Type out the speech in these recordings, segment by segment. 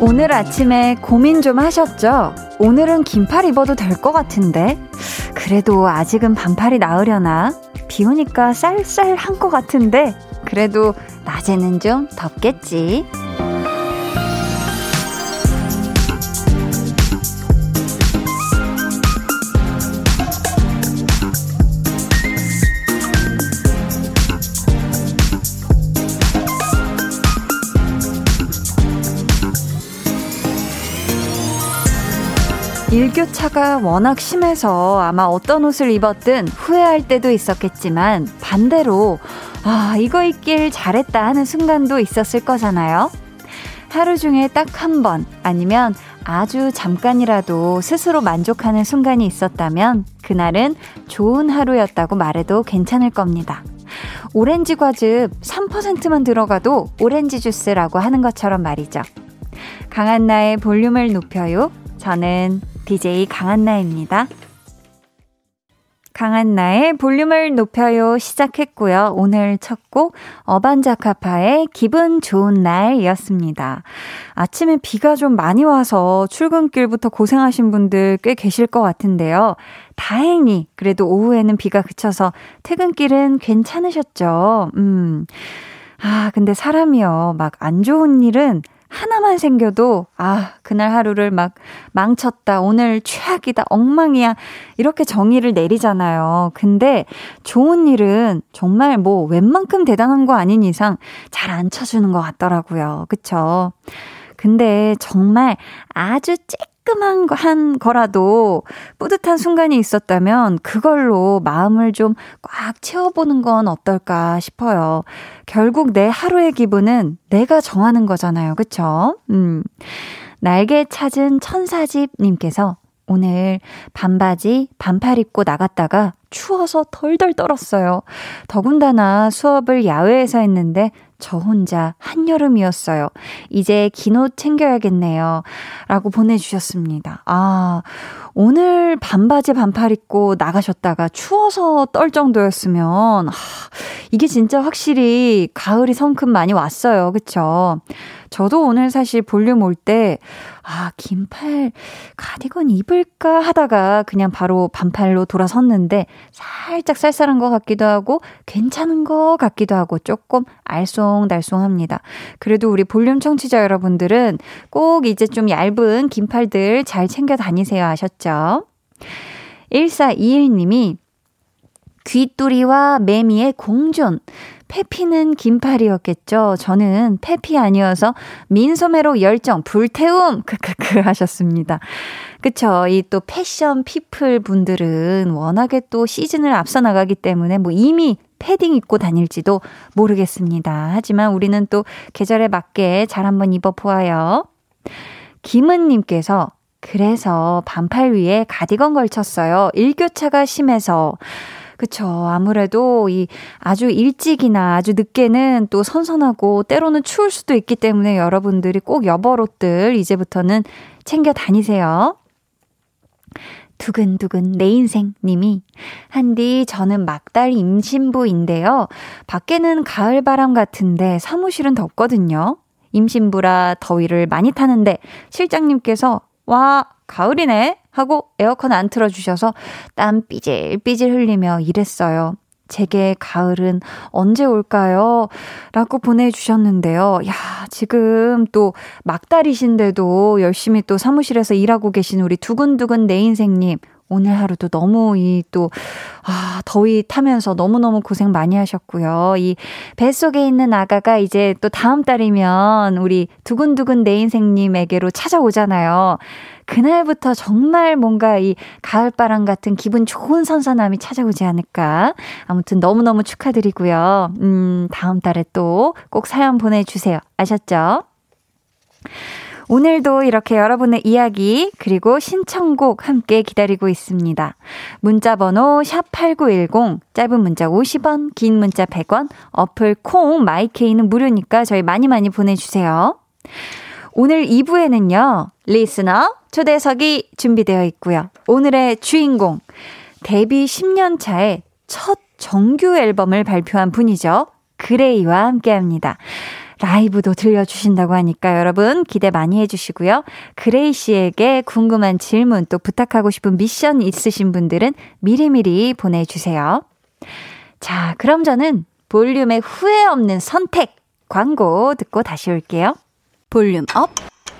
오늘 아침에 고민 좀 하셨죠? 오늘은 긴팔 입어도 될 것 같은데? 그래도 아직은 반팔이 나으려나? 비 오니까 쌀쌀한 것 같은데? 그래도 낮에는 좀 덥겠지? 일교차가 워낙 심해서 아마 어떤 옷을 입었든 후회할 때도 있었겠지만 반대로 아, 이거 입길 잘했다 하는 순간도 있었을 거잖아요. 하루 중에 딱 한 번 아니면 아주 잠깐이라도 스스로 만족하는 순간이 있었다면 그날은 좋은 하루였다고 말해도 괜찮을 겁니다. 오렌지 과즙 3%만 들어가도 오렌지 주스라고 하는 것처럼 말이죠. 강한 나의 볼륨을 높여요. 저는 DJ 강한나입니다. 강한나의 볼륨을 높여요 시작했고요. 오늘 첫 곡 어반자카파의 기분 좋은 날이었습니다. 아침에 비가 좀 많이 와서 출근길부터 고생하신 분들 꽤 계실 것 같은데요. 다행히 그래도 오후에는 비가 그쳐서 퇴근길은 괜찮으셨죠? 음. 아, 근데 사람이요. 막 안 좋은 일은 하나만 생겨도, 아, 그날 하루를 막 망쳤다. 오늘 최악이다. 엉망이야. 이렇게 정의를 내리잖아요. 근데 좋은 일은 정말 뭐 웬만큼 대단한 거 아닌 이상 잘 안 쳐주는 것 같더라고요. 그쵸? 근데 정말 아주 찌 따끔한 한 거라도 뿌듯한 순간이 있었다면 그걸로 마음을 좀 꽉 채워보는 건 어떨까 싶어요. 결국 내 하루의 기분은 내가 정하는 거잖아요. 그쵸? 음. 날개 찾은 천사집님께서 오늘 반바지, 반팔 입고 나갔다가 추워서 덜덜 떨었어요. 더군다나 수업을 야외에서 했는데 저 혼자 한여름이었어요. 이제 긴 옷 챙겨야겠네요. 라고 보내주셨습니다. 아, 오늘 반바지 반팔 입고 나가셨다가 추워서 떨 정도였으면, 하, 이게 진짜 확실히 가을이 성큼 많이 왔어요. 그쵸? 저도 오늘 사실 볼륨 올 때, 아, 긴팔 가디건 입을까 하다가 그냥 바로 반팔로 돌아섰는데, 살짝 쌀쌀한 것 같기도 하고, 괜찮은 것 같기도 하고, 조금 알쏭달쏭합니다. 그래도 우리 볼륨 청취자 여러분들은 꼭 이제 좀 얇은 긴팔들 잘 챙겨 다니세요. 아셨죠? 1421님이 귀뚜리와 매미의 공존. 패피는 긴팔이었겠죠. 저는 패피 아니어서 민소매로 열정 불태움 크크크 하셨습니다. 그쵸. 이 또 fashion people 분들은 워낙에 또 시즌을 앞서 나가기 때문에 뭐 이미 패딩 입고 다닐지도 모르겠습니다. 하지만 우리는 또 계절에 맞게 잘 한번 입어 보아요. 김은님께서 그래서 반팔 위에 가디건 걸쳤어요. 일교차가 심해서. 그쵸. 아무래도 이 아주 일찍이나 아주 늦게는 또 선선하고 때로는 추울 수도 있기 때문에 여러분들이 꼭 여벌옷들 이제부터는 챙겨 다니세요. 두근두근 내 인생 님이 한디 저는 막달 임신부인데요. 밖에는 가을 바람 같은데 사무실은 덥거든요. 임신부라 더위를 많이 타는데 실장님께서 와 가을이네 하고 에어컨 안 틀어주셔서 땀 삐질삐질 흘리며 일했어요. 제게 가을은 언제 올까요? 라고 보내주셨는데요. 야, 지금 또 막달이신데도 열심히 또 사무실에서 일하고 계신 우리 두근두근 내 인생님. 오늘 하루도 너무 이 또, 아, 더위 타면서 너무너무 고생 많이 하셨고요. 이 뱃속에 있는 아가가 이제 또 다음 달이면 우리 두근두근 내 인생님에게로 찾아오잖아요. 그날부터 정말 뭔가 이 가을바람 같은 기분 좋은 선선함이 찾아오지 않을까. 아무튼 너무너무 축하드리고요. 음, 다음 달에 또 꼭 사연 보내주세요. 아셨죠? 오늘도 이렇게 여러분의 이야기 그리고 신청곡 함께 기다리고 있습니다. 문자 번호 샵8910 짧은 문자 50원 긴 문자 100원 어플 콩 마이케이는 무료니까 저희 많이 많이 보내주세요. 오늘 2부에는요, 리스너 초대석이 준비되어 있고요. 오늘의 주인공, 데뷔 10년 차에 첫 정규 앨범을 발표한 분이죠. 그레이와 함께 합니다. 라이브도 들려주신다고 하니까 여러분 기대 많이 해주시고요. 그레이 씨에게 궁금한 질문 또 부탁하고 싶은 미션 있으신 분들은 미리미리 보내주세요. 자, 그럼 저는 볼륨의 후회 없는 선택 광고 듣고 다시 올게요. volume up,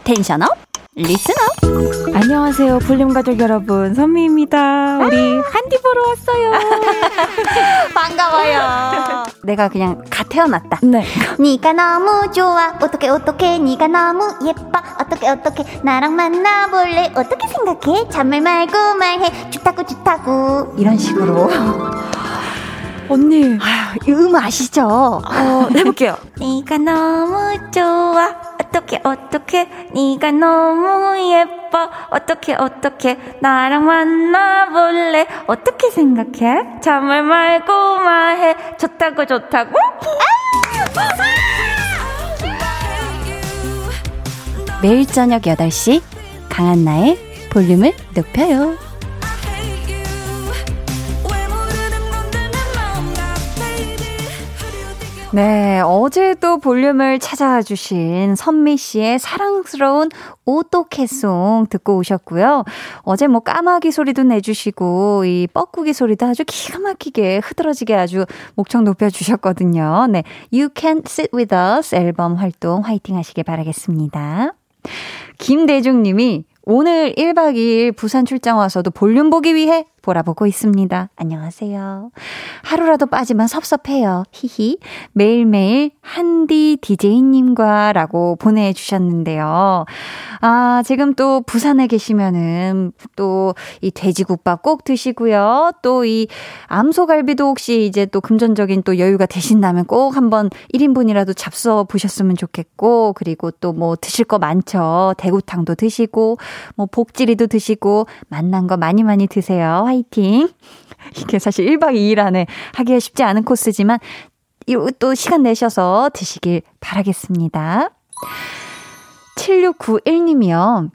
tension up, up. 안녕하세요, 볼륨 가족 여러분. 선미입니다. 우리 한디 보러 왔어요. 반가워요. 내가 그냥 갓 태어났다. 네. 네가 너무 좋아 어떻게 어떻게 네가 너무 예뻐 어떻게 어떻게 나랑 만나볼래 어떻게 생각해 잔말 말고 말해 좋다고 좋다고 이런 식으로. 언니, 아휴, 이음 아시죠? 어, 해볼게요. 네가 너무 좋아 어떻게 어떻게? 네가 너무 예뻐. 어떻게 어떻게? 나랑 만나볼래? 어떻게 생각해? 잔말 말고 말해. 좋다고 좋다고? 매일 저녁 8시 강한나의 볼륨을 높여요. 네, 어제도 볼륨을 찾아와 주신 선미 씨의 사랑스러운 오토캐송 듣고 오셨고요. 어제 뭐 까마귀 소리도 내주시고, 이 뻐꾸기 소리도 아주 기가 막히게 흐드러지게 아주 목청 높여주셨거든요. 네, You Can Sit With Us 앨범 활동 화이팅 하시길 바라겠습니다. 김대중 님이 오늘 1박 2일 부산 출장 와서도 볼륨 보기 위해 보라보고 있습니다. 안녕하세요. 하루라도 빠지면 섭섭해요. 히히. 매일매일 한디 DJ님과 라고 보내주셨는데요. 아, 지금 또 부산에 계시면은 또 이 돼지국밥 꼭 드시고요. 또 이 암소갈비도 혹시 이제 또 금전적인 또 여유가 되신다면 꼭 한번 1인분이라도 잡숴 보셨으면 좋겠고, 그리고 또 뭐 드실 거 많죠. 대구탕도 드시고, 뭐 복지리도 드시고, 맛난 거 많이 많이 드세요. 화이팅! 이게 사실 1박 2일 안에 하기가 쉽지 않은 코스지만, 또 시간 내셔서 드시길 바라겠습니다. 7691님이요.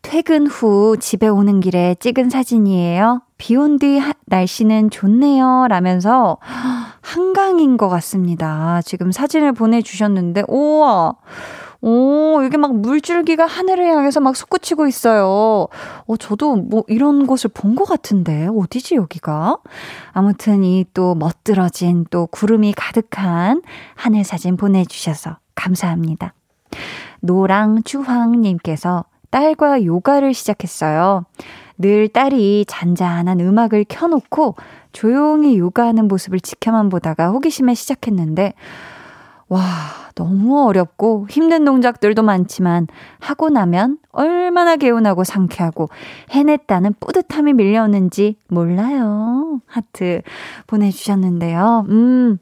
퇴근 후 집에 오는 길에 찍은 사진이에요. 비 온 뒤 날씨는 좋네요. 라면서 한강인 것 같습니다. 지금 사진을 보내주셨는데, 우와! 오, 이게 막 물줄기가 하늘을 향해서 막 솟구치고 있어요. 어, 저도 뭐 이런 곳을 본 것 같은데, 어디지, 여기가? 아무튼 이 또 멋들어진 또 구름이 가득한 하늘 사진 보내주셔서 감사합니다. 노랑주황님께서 딸과 요가를 시작했어요. 늘 딸이 잔잔한 음악을 켜놓고 조용히 요가하는 모습을 지켜만 보다가 호기심에 시작했는데, 와, 너무 어렵고 힘든 동작들도 많지만 하고 나면 얼마나 개운하고 상쾌하고 해냈다는 뿌듯함이 밀려오는지 몰라요. 하트 보내주셨는데요. 음.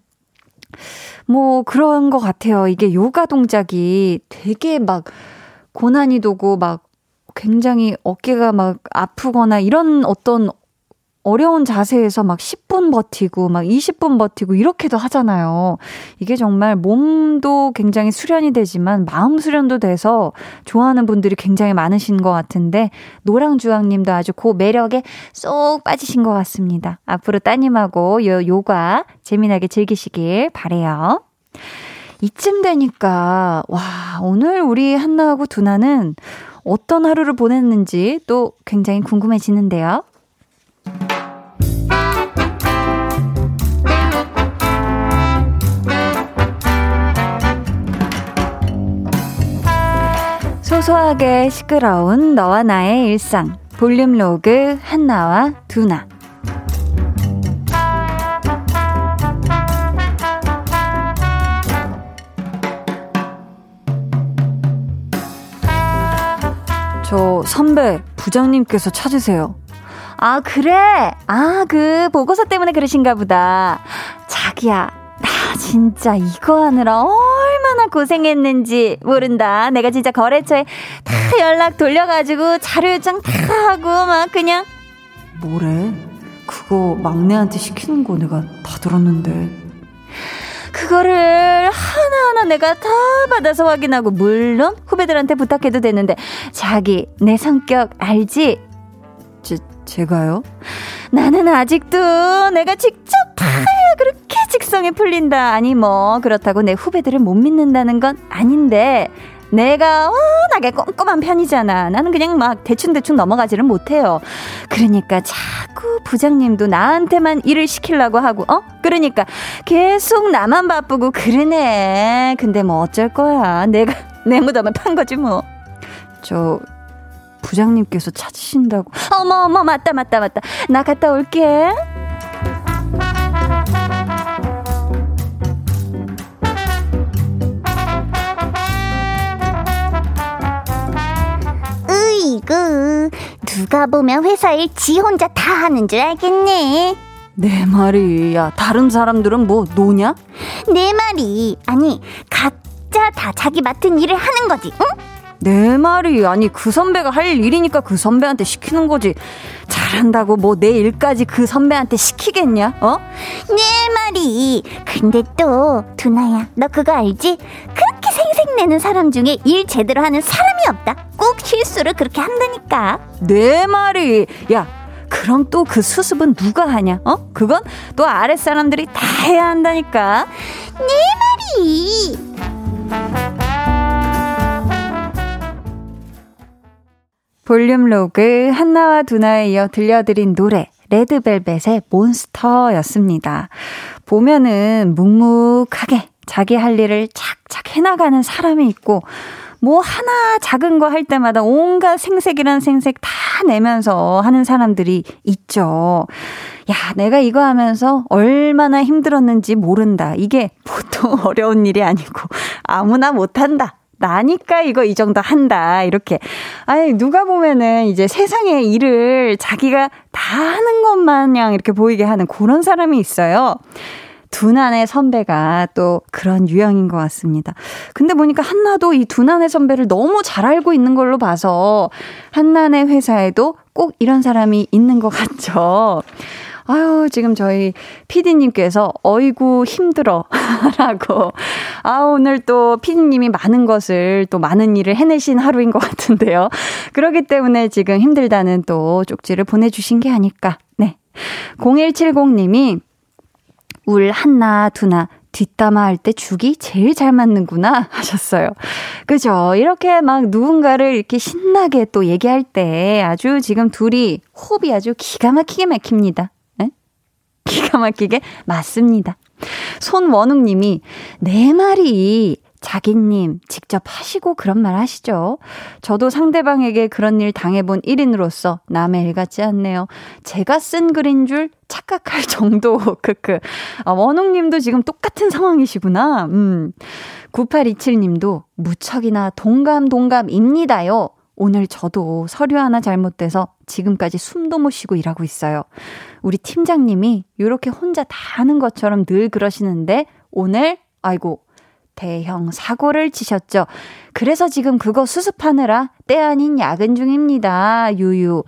뭐 그런 것 같아요. 이게 요가 동작이 되게 막 고난이도고 막 굉장히 어깨가 막 아프거나 이런 어떤 어려운 자세에서 막 10분 버티고 막 20분 버티고 이렇게도 하잖아요. 이게 정말 몸도 굉장히 수련이 되지만 마음 수련도 돼서 좋아하는 분들이 굉장히 많으신 것 같은데 노랑주황 님도 아주 그 매력에 쏙 빠지신 것 같습니다. 앞으로 따님하고 요 요가 재미나게 즐기시길 바래요. 이쯤 되니까 와 오늘 우리 한나하고 두나는 어떤 하루를 보냈는지 또 굉장히 궁금해지는데요. 소소하게 시끄러운 너와 나의 일상 볼륨 로그 한나와 두나 저 선배 부장님께서 찾으세요. 아 그래? 아 그 보고서 때문에 그러신가 보다. 자기야 나 진짜 이거 하느라 얼마나 고생했는지 모른다. 내가 진짜 거래처에 다 연락 돌려가지고 자료 요청 다 하고 막 그냥 뭐래? 그거 막내한테 시키는 거 내가 다 들었는데. 그거를 하나하나 내가 다 받아서 확인하고, 물론 후배들한테 부탁해도 되는데, 자기, 내 성격 알지? 제, 제가요? 나는 아직도 내가 직접 다 해야 그렇게 직성이 풀린다. 아니, 뭐, 그렇다고 내 후배들을 못 믿는다는 건 아닌데, 내가 워낙에 꼼꼼한 편이잖아. 나는 그냥 막 대충대충 넘어가지를 못해요. 그러니까 자꾸 부장님도 나한테만 일을 시키려고 하고, 어? 그러니까 계속 나만 바쁘고 그러네. 근데 뭐 어쩔 거야. 내가 내 무덤을 판 거지 뭐. 저, 부장님께서 찾으신다고. 어머, 어머, 맞다, 맞다, 맞다. 나 갔다 올게. 으이그 누가 보면 회사 일 지 혼자 다 하는 줄 알겠네. 내 말이 야 다른 사람들은 뭐 노냐? 내 말이 아니 각자 다 자기 맡은 일을 하는 거지. 응? 내 말이 아니 그 선배가 할 일이니까 그 선배한테 시키는 거지. 잘한다고 뭐 내 일까지 그 선배한테 시키겠냐? 어? 내 말이. 근데 또 두나야 너 그거 알지? 그렇게 생색내는 사람 중에 일 제대로 하는 사람이 없다. 꼭 실수를 그렇게 한다니까. 내 말이. 야 그럼 또 그 수습은 누가 하냐? 어? 그건 또 아랫사람들이 다 해야 한다니까. 내 말이 볼륨 로그 한나와 두나에 이어 들려드린 노래 레드벨벳의 몬스터였습니다. 보면은 묵묵하게 자기 할 일을 착착 해나가는 사람이 있고 뭐 하나 작은 거 할 때마다 온갖 생색이란 생색 다 내면서 하는 사람들이 있죠. 야, 내가 이거 하면서 얼마나 힘들었는지 모른다. 이게 보통 어려운 일이 아니고 아무나 못한다. 나니까 이거 이 정도 한다. 이렇게. 아니, 누가 보면은 이제 세상의 일을 자기가 다 하는 것 마냥 이렇게 보이게 하는 그런 사람이 있어요. 두난의 선배가 또 그런 유형인 것 같습니다. 근데 보니까 한나도 이 두난의 선배를 너무 잘 알고 있는 걸로 봐서 한나의 회사에도 꼭 이런 사람이 있는 것 같죠. 아유, 지금 저희 피디님께서 어이구 힘들어 라고. 아, 오늘 또 피디님이 많은 것을 또 많은 일을 해내신 하루인 것 같은데요. 그렇기 때문에 지금 힘들다는 또 쪽지를 보내주신 게 아닐까. 네. 0170님이 울 한나 두나 뒷담화 할 때 죽이 제일 잘 맞는구나 하셨어요. 그죠? 이렇게 막 누군가를 이렇게 신나게 또 얘기할 때 아주 지금 둘이 호흡이 아주 기가 막히게 막힙니다. 네? 기가 막히게 맞습니다. 손원웅 님이 내 말이 자기님 직접 하시고 그런 말 하시죠. 저도 상대방에게 그런 일 당해본 1인으로서 남의 일 같지 않네요. 제가 쓴 글인 줄 착각할 정도. 크크. 아, 원웅 님도 지금 똑같은 상황이시구나. 음. 9827 님도 무척이나 동감 동감입니다요. 오늘 저도 서류 하나 잘못돼서 지금까지 숨도 못 쉬고 일하고 있어요. 우리 팀장님이 이렇게 혼자 다 하는 것처럼 늘 그러시는데 오늘 아이고 대형 사고를 치셨죠. 그래서 지금 그거 수습하느라 때 아닌 야근 중입니다. 유유.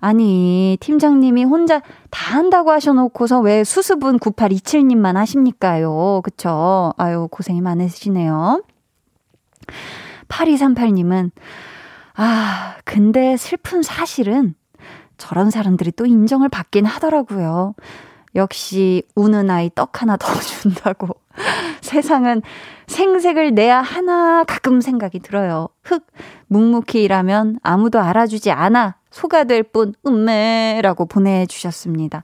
아니, 팀장님이 혼자 다 한다고 하셔놓고서 왜 수습은 9827님만 하십니까요? 그쵸? 아유, 고생이 많으시네요. 8238님은, 아, 근데 슬픈 사실은 저런 사람들이 또 인정을 받긴 하더라고요. 역시 우는 아이 떡 하나 더 준다고. 세상은 생색을 내야 하나 가끔 생각이 들어요. 흑, 묵묵히 일하면 아무도 알아주지 않아. 소가 될 뿐, 음매라고 보내주셨습니다.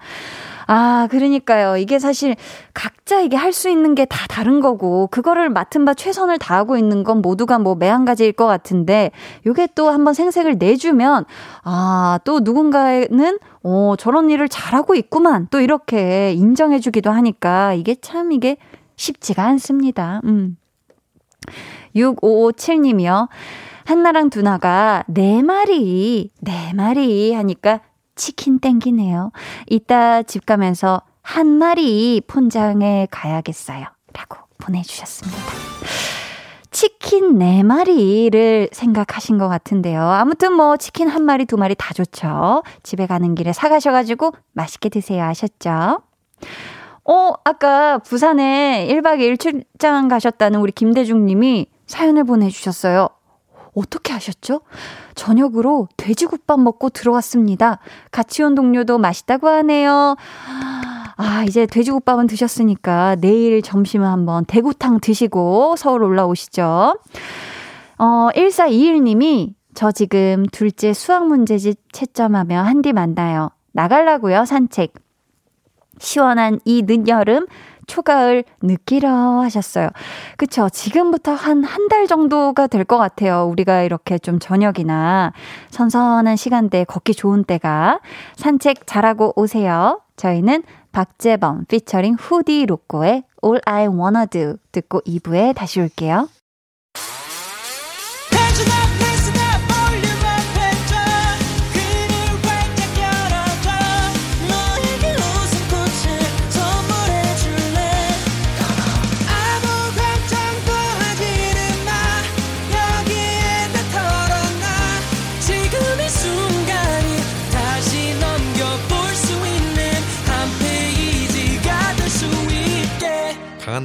아, 그러니까요. 이게 사실 각자 이게 할 수 있는 게 다 다른 거고, 그거를 맡은 바 최선을 다하고 있는 건 모두가 뭐 매한가지일 것 같은데, 요게 또 한번 생색을 내주면, 아, 또 누군가는, 어, 저런 일을 잘하고 있구만. 또 이렇게 인정해주기도 하니까, 이게 참 이게 쉽지가 않습니다. 음. 6557님이요. 한나랑 두나가 네 마리, 네 마리 하니까 치킨 땡기네요. 이따 집 가면서 한 마리 폰장에 가야겠어요. 라고 보내주셨습니다. 치킨 네 마리를 생각하신 것 같은데요. 아무튼 뭐 치킨 한 마리, 두 마리 다 좋죠. 집에 가는 길에 사가셔가지고 맛있게 드세요. 아셨죠? 어, 아까 부산에 1박 2일 출장 가셨다는 우리 김대중 님이 사연을 보내주셨어요. 어떻게 하셨죠? 저녁으로 돼지국밥 먹고 들어왔습니다. 같이 온 동료도 맛있다고 하네요. 아, 이제 돼지국밥은 드셨으니까 내일 점심은 한번 대구탕 드시고 서울 올라오시죠. 어, 1421님이 저 지금 둘째 수학 문제집 채점하며 한디 만나요. 나갈라고요, 산책. 시원한 이 늦여름 초가을 느끼러 하셨어요. 그쵸. 지금부터 한 한 달 정도가 될 것 같아요. 우리가 이렇게 좀 저녁이나 선선한 시간대에 걷기 좋은 때가 산책 잘하고 오세요. 저희는 박재범 피처링 후디 로꼬의 All I Wanna Do 듣고 2부에 다시 올게요.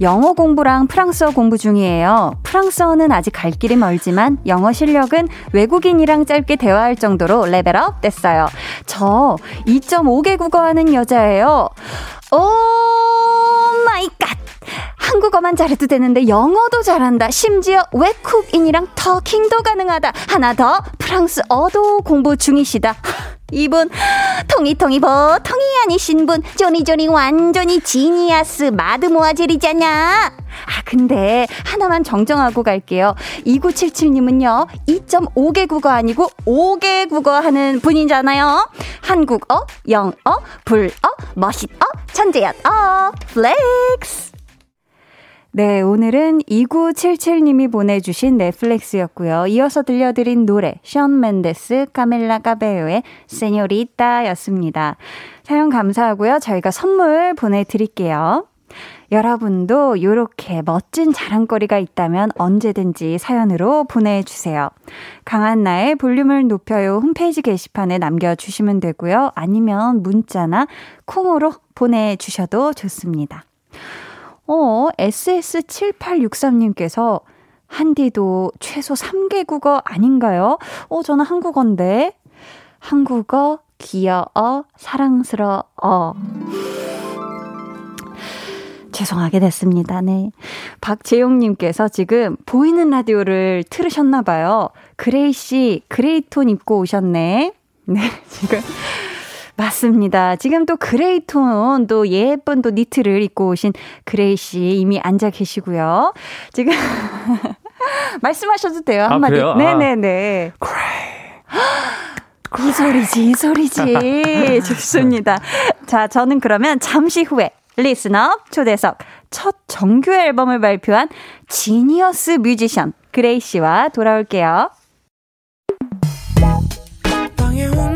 영어 공부랑 프랑스어 공부 중이에요. 프랑스어는 아직 갈 길이 멀지만 영어 실력은 외국인이랑 짧게 대화할 정도로 level up 됐어요. 저 2.5개 국어 하는 여자예요. Oh my god! 한국어만 잘해도 되는데 영어도 잘한다. 심지어 외국인이랑 talking도 가능하다. 하나 더 프랑스어도 공부 중이시다. 이분 통이통이 보통이 아니신 분. 조니조니 완전히 genius mademoiselle이잖아. 아 근데 하나만 정정하고 갈게요. 2977님은요 2.5개 국어 아니고 5개 국어 하는 분이잖아요. 한국어 영어 불어 멋있어 천재였어 flex 네, 오늘은 2977님이 보내주신 넷플릭스였고요. 이어서 들려드린 노래, 션 맨데스, 카멜라 까베요의 Señorita 였습니다. 사연 감사하고요. 저희가 선물 보내드릴게요. 여러분도 이렇게 멋진 자랑거리가 있다면 언제든지 사연으로 보내주세요. 강한나의 볼륨을 높여요 홈페이지 게시판에 남겨주시면 되고요. 아니면 문자나 콩으로 보내주셔도 좋습니다. 어, SS7863님께서 한디도 최소 3개 국어 아닌가요? 어, 저는 한국어인데. 한국어, 귀여워, 사랑스러워. 죄송하게 됐습니다. 네. 박재용님께서 지금 보이는 라디오를 틀으셨나봐요. 그레이 씨, gray 톤 입고 오셨네. 네, 지금. 맞습니다. 지금 또 gray 톤, 또 예쁜 또 니트를 입고 오신 그레이 씨 이미 앉아 계시고요. 지금 말씀하셔도 돼요. 한마디. 아, 네네네. 이 소리지, 이 소리지. 좋습니다. 자, 저는 그러면 잠시 후에 listener 초대석 첫 정규 앨범을 발표한 genius 뮤지션 그레이 씨와 돌아올게요.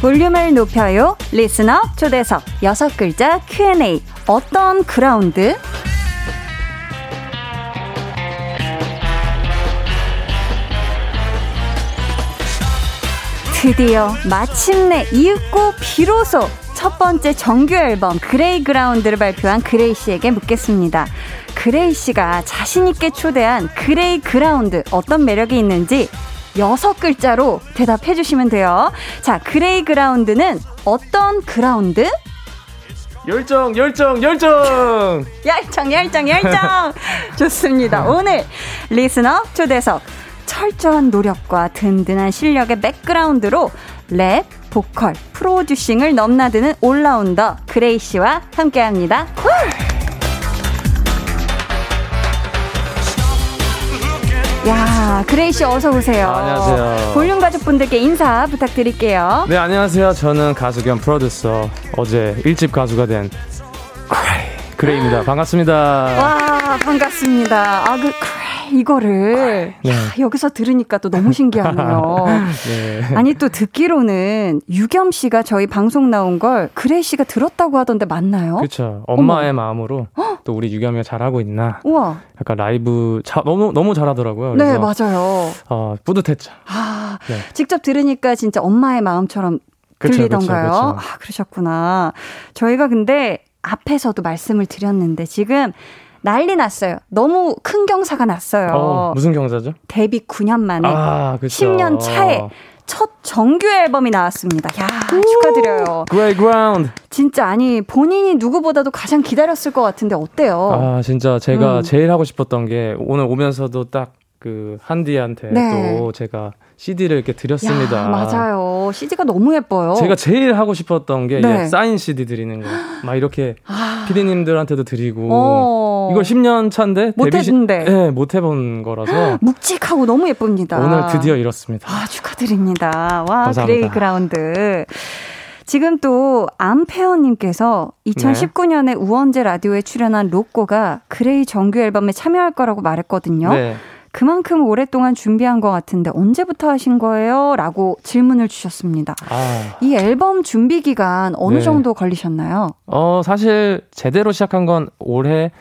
볼륨을 높여요. 리스너 초대석 여섯 글자 Q&A 어떤 그라운드? 드디어 마침내 이윽고 비로소 첫 번째 정규 앨범 그레이 그라운드를 발표한 그레이 씨에게 묻겠습니다. 그레이 씨가 자신있게 초대한 그레이 그라운드 어떤 매력이 있는지 여섯 글자로 대답해 주시면 돼요. 자, 그레이 그라운드는 어떤 그라운드? 열정, 열정, 열정! 열정, 열정, 열정! 좋습니다. 오늘 listener 초대석 철저한 노력과 든든한 실력의 백그라운드로 랩, 보컬, producing을 넘나드는 올라운더 그레이 씨와 함께 합니다. 야, 그레이 씨 어서 오세요. 안녕하세요. 볼륨 가족분들께 인사 부탁드릴게요. 네, 안녕하세요. 저는 가수 겸 프로듀서, 어제 일집 가수가 된 그레이, 그레이입니다. 반갑습니다. 와, 반갑습니다. 아, 그, 이. 이거를 네. 야, 여기서 들으니까 또 너무 신기하네요. 네. 아니 또 듣기로는 유겸 씨가 저희 방송 나온 걸 그레이 씨가 들었다고 하던데 맞나요? 그렇죠. 엄마의 마음으로 또 우리 유겸이가 잘하고 있나. 우와. 약간 라이브 자, 너무 너무 잘하더라고요. 네, 맞아요. 어, 뿌듯했죠. 아, 네. 직접 들으니까 진짜 엄마의 마음처럼 그쵸, 들리던가요? 그쵸, 그쵸. 아, 그러셨구나. 저희가 근데 앞에서도 말씀을 드렸는데 지금 난리 났어요. 너무 큰 경사가 났어요. 어, 무슨 경사죠? 데뷔 9년 만에 아, 그쵸. 10년 차에 첫 정규 앨범이 나왔습니다. 야, 축하드려요. 그레이 그라운드. 진짜 아니 본인이 누구보다도 가장 기다렸을 것 같은데 어때요? 아, 진짜 제가 음. 제일 하고 싶었던 게 오늘 오면서도 딱 그 한디한테 네. 또 제가 CD를 이렇게 드렸습니다. 야, 맞아요. CD가 너무 예뻐요. 제가 제일 하고 싶었던 게 네. 이제 사인 CD 드리는 거. 막 이렇게 아, 피디님들한테도 드리고 어. 이걸 10년 차인데 못 데뷔 시- 했는데. 네, 못 해본 거라서 묵직하고 너무 예쁩니다. 오늘 드디어 이렇습니다. 아, 축하드립니다. 와, 감사합니다. 그레이 그라운드. 지금 또 암페어님께서 2019년에 우원재 라디오에 출연한 로꼬가 그레이 정규 앨범에 참여할 거라고 말했거든요. 네. 그만큼 오랫동안 준비한 것 같은데 언제부터 하신 거예요? 라고 질문을 주셨습니다. 아, 이 앨범 준비 기간 어느 네. 정도 걸리셨나요? 어 사실 제대로 시작한 건 올해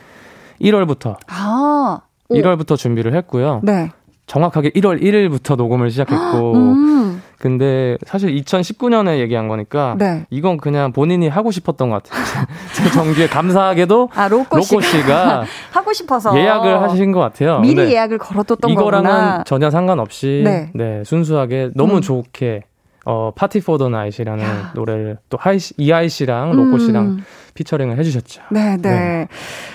1월부터 아, 오. 1월부터 준비를 했고요. 네. 정확하게 1월 1일부터 녹음을 시작했고 음, 근데 사실 2019년에 얘기한 거니까 네. 이건 그냥 본인이 하고 싶었던 것 같아요. 제 정규에 감사하게도 아, 로꼬 씨가, 로꼬 씨가 하고 싶어서 예약을 하신 것 같아요. 미리 근데 예약을 걸어뒀던 이거랑은 거구나. 전혀 상관없이 네. 네, 순수하게 너무 음. 좋게 어 Party for the Night이라는 야. 노래를 또 하이 씨- 이하이 씨랑 로꼬 음. 씨랑 featuring을 해주셨죠. 네, 네, 네.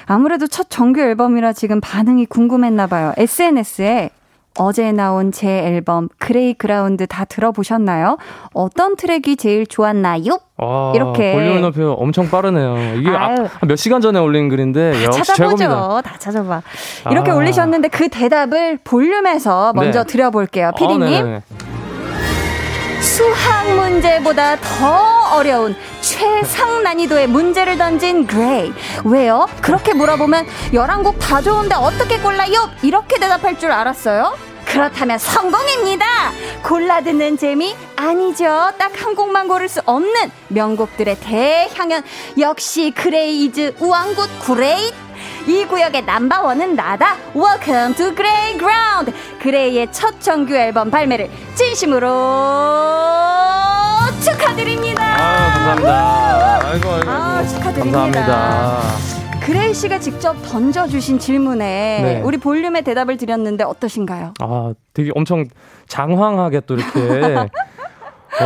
아무래도 첫 정규 앨범이라 지금 반응이 궁금했나 봐요. SNS에 어제 나온 제 앨범 그레이 그라운드 다 들어보셨나요? 어떤 트랙이 제일 좋았나요? 와, 이렇게. 볼륨 높이 엄청 빠르네요. 이게 아, 아유. 몇 시간 전에 올린 글인데 역시 찾아보죠. 최고입니다. 다 찾아봐. 이렇게 아. 올리셨는데 그 대답을 볼륨에서 먼저 네. 드려볼게요. 어, 피디님. 네네네. 수학 문제보다 더 어려운 최상 난이도의 문제를 던진 그레이. 왜요? 그렇게 물어보면 11곡 다 좋은데 어떻게 골라요? 이렇게 대답할 줄 알았어요? 그렇다면 성공입니다! 골라 듣는 재미? 아니죠. 딱 한 곡만 고를 수 없는 명곡들의 대향연. 역시 그레이즈 우왕굿 그레이. 이 구역의 number one은 나다. Welcome to Grey Ground. 그레이의 첫 정규 앨범 발매를 진심으로 축하드립니다. 아, 감사합니다. 아이고, 아이고. 아. 축하드립니다. 감사합니다. 그레이 씨가 직접 던져주신 질문에 네. 우리 볼륨의 대답을 드렸는데 어떠신가요? 아, 되게 엄청 장황하게 또 이렇게.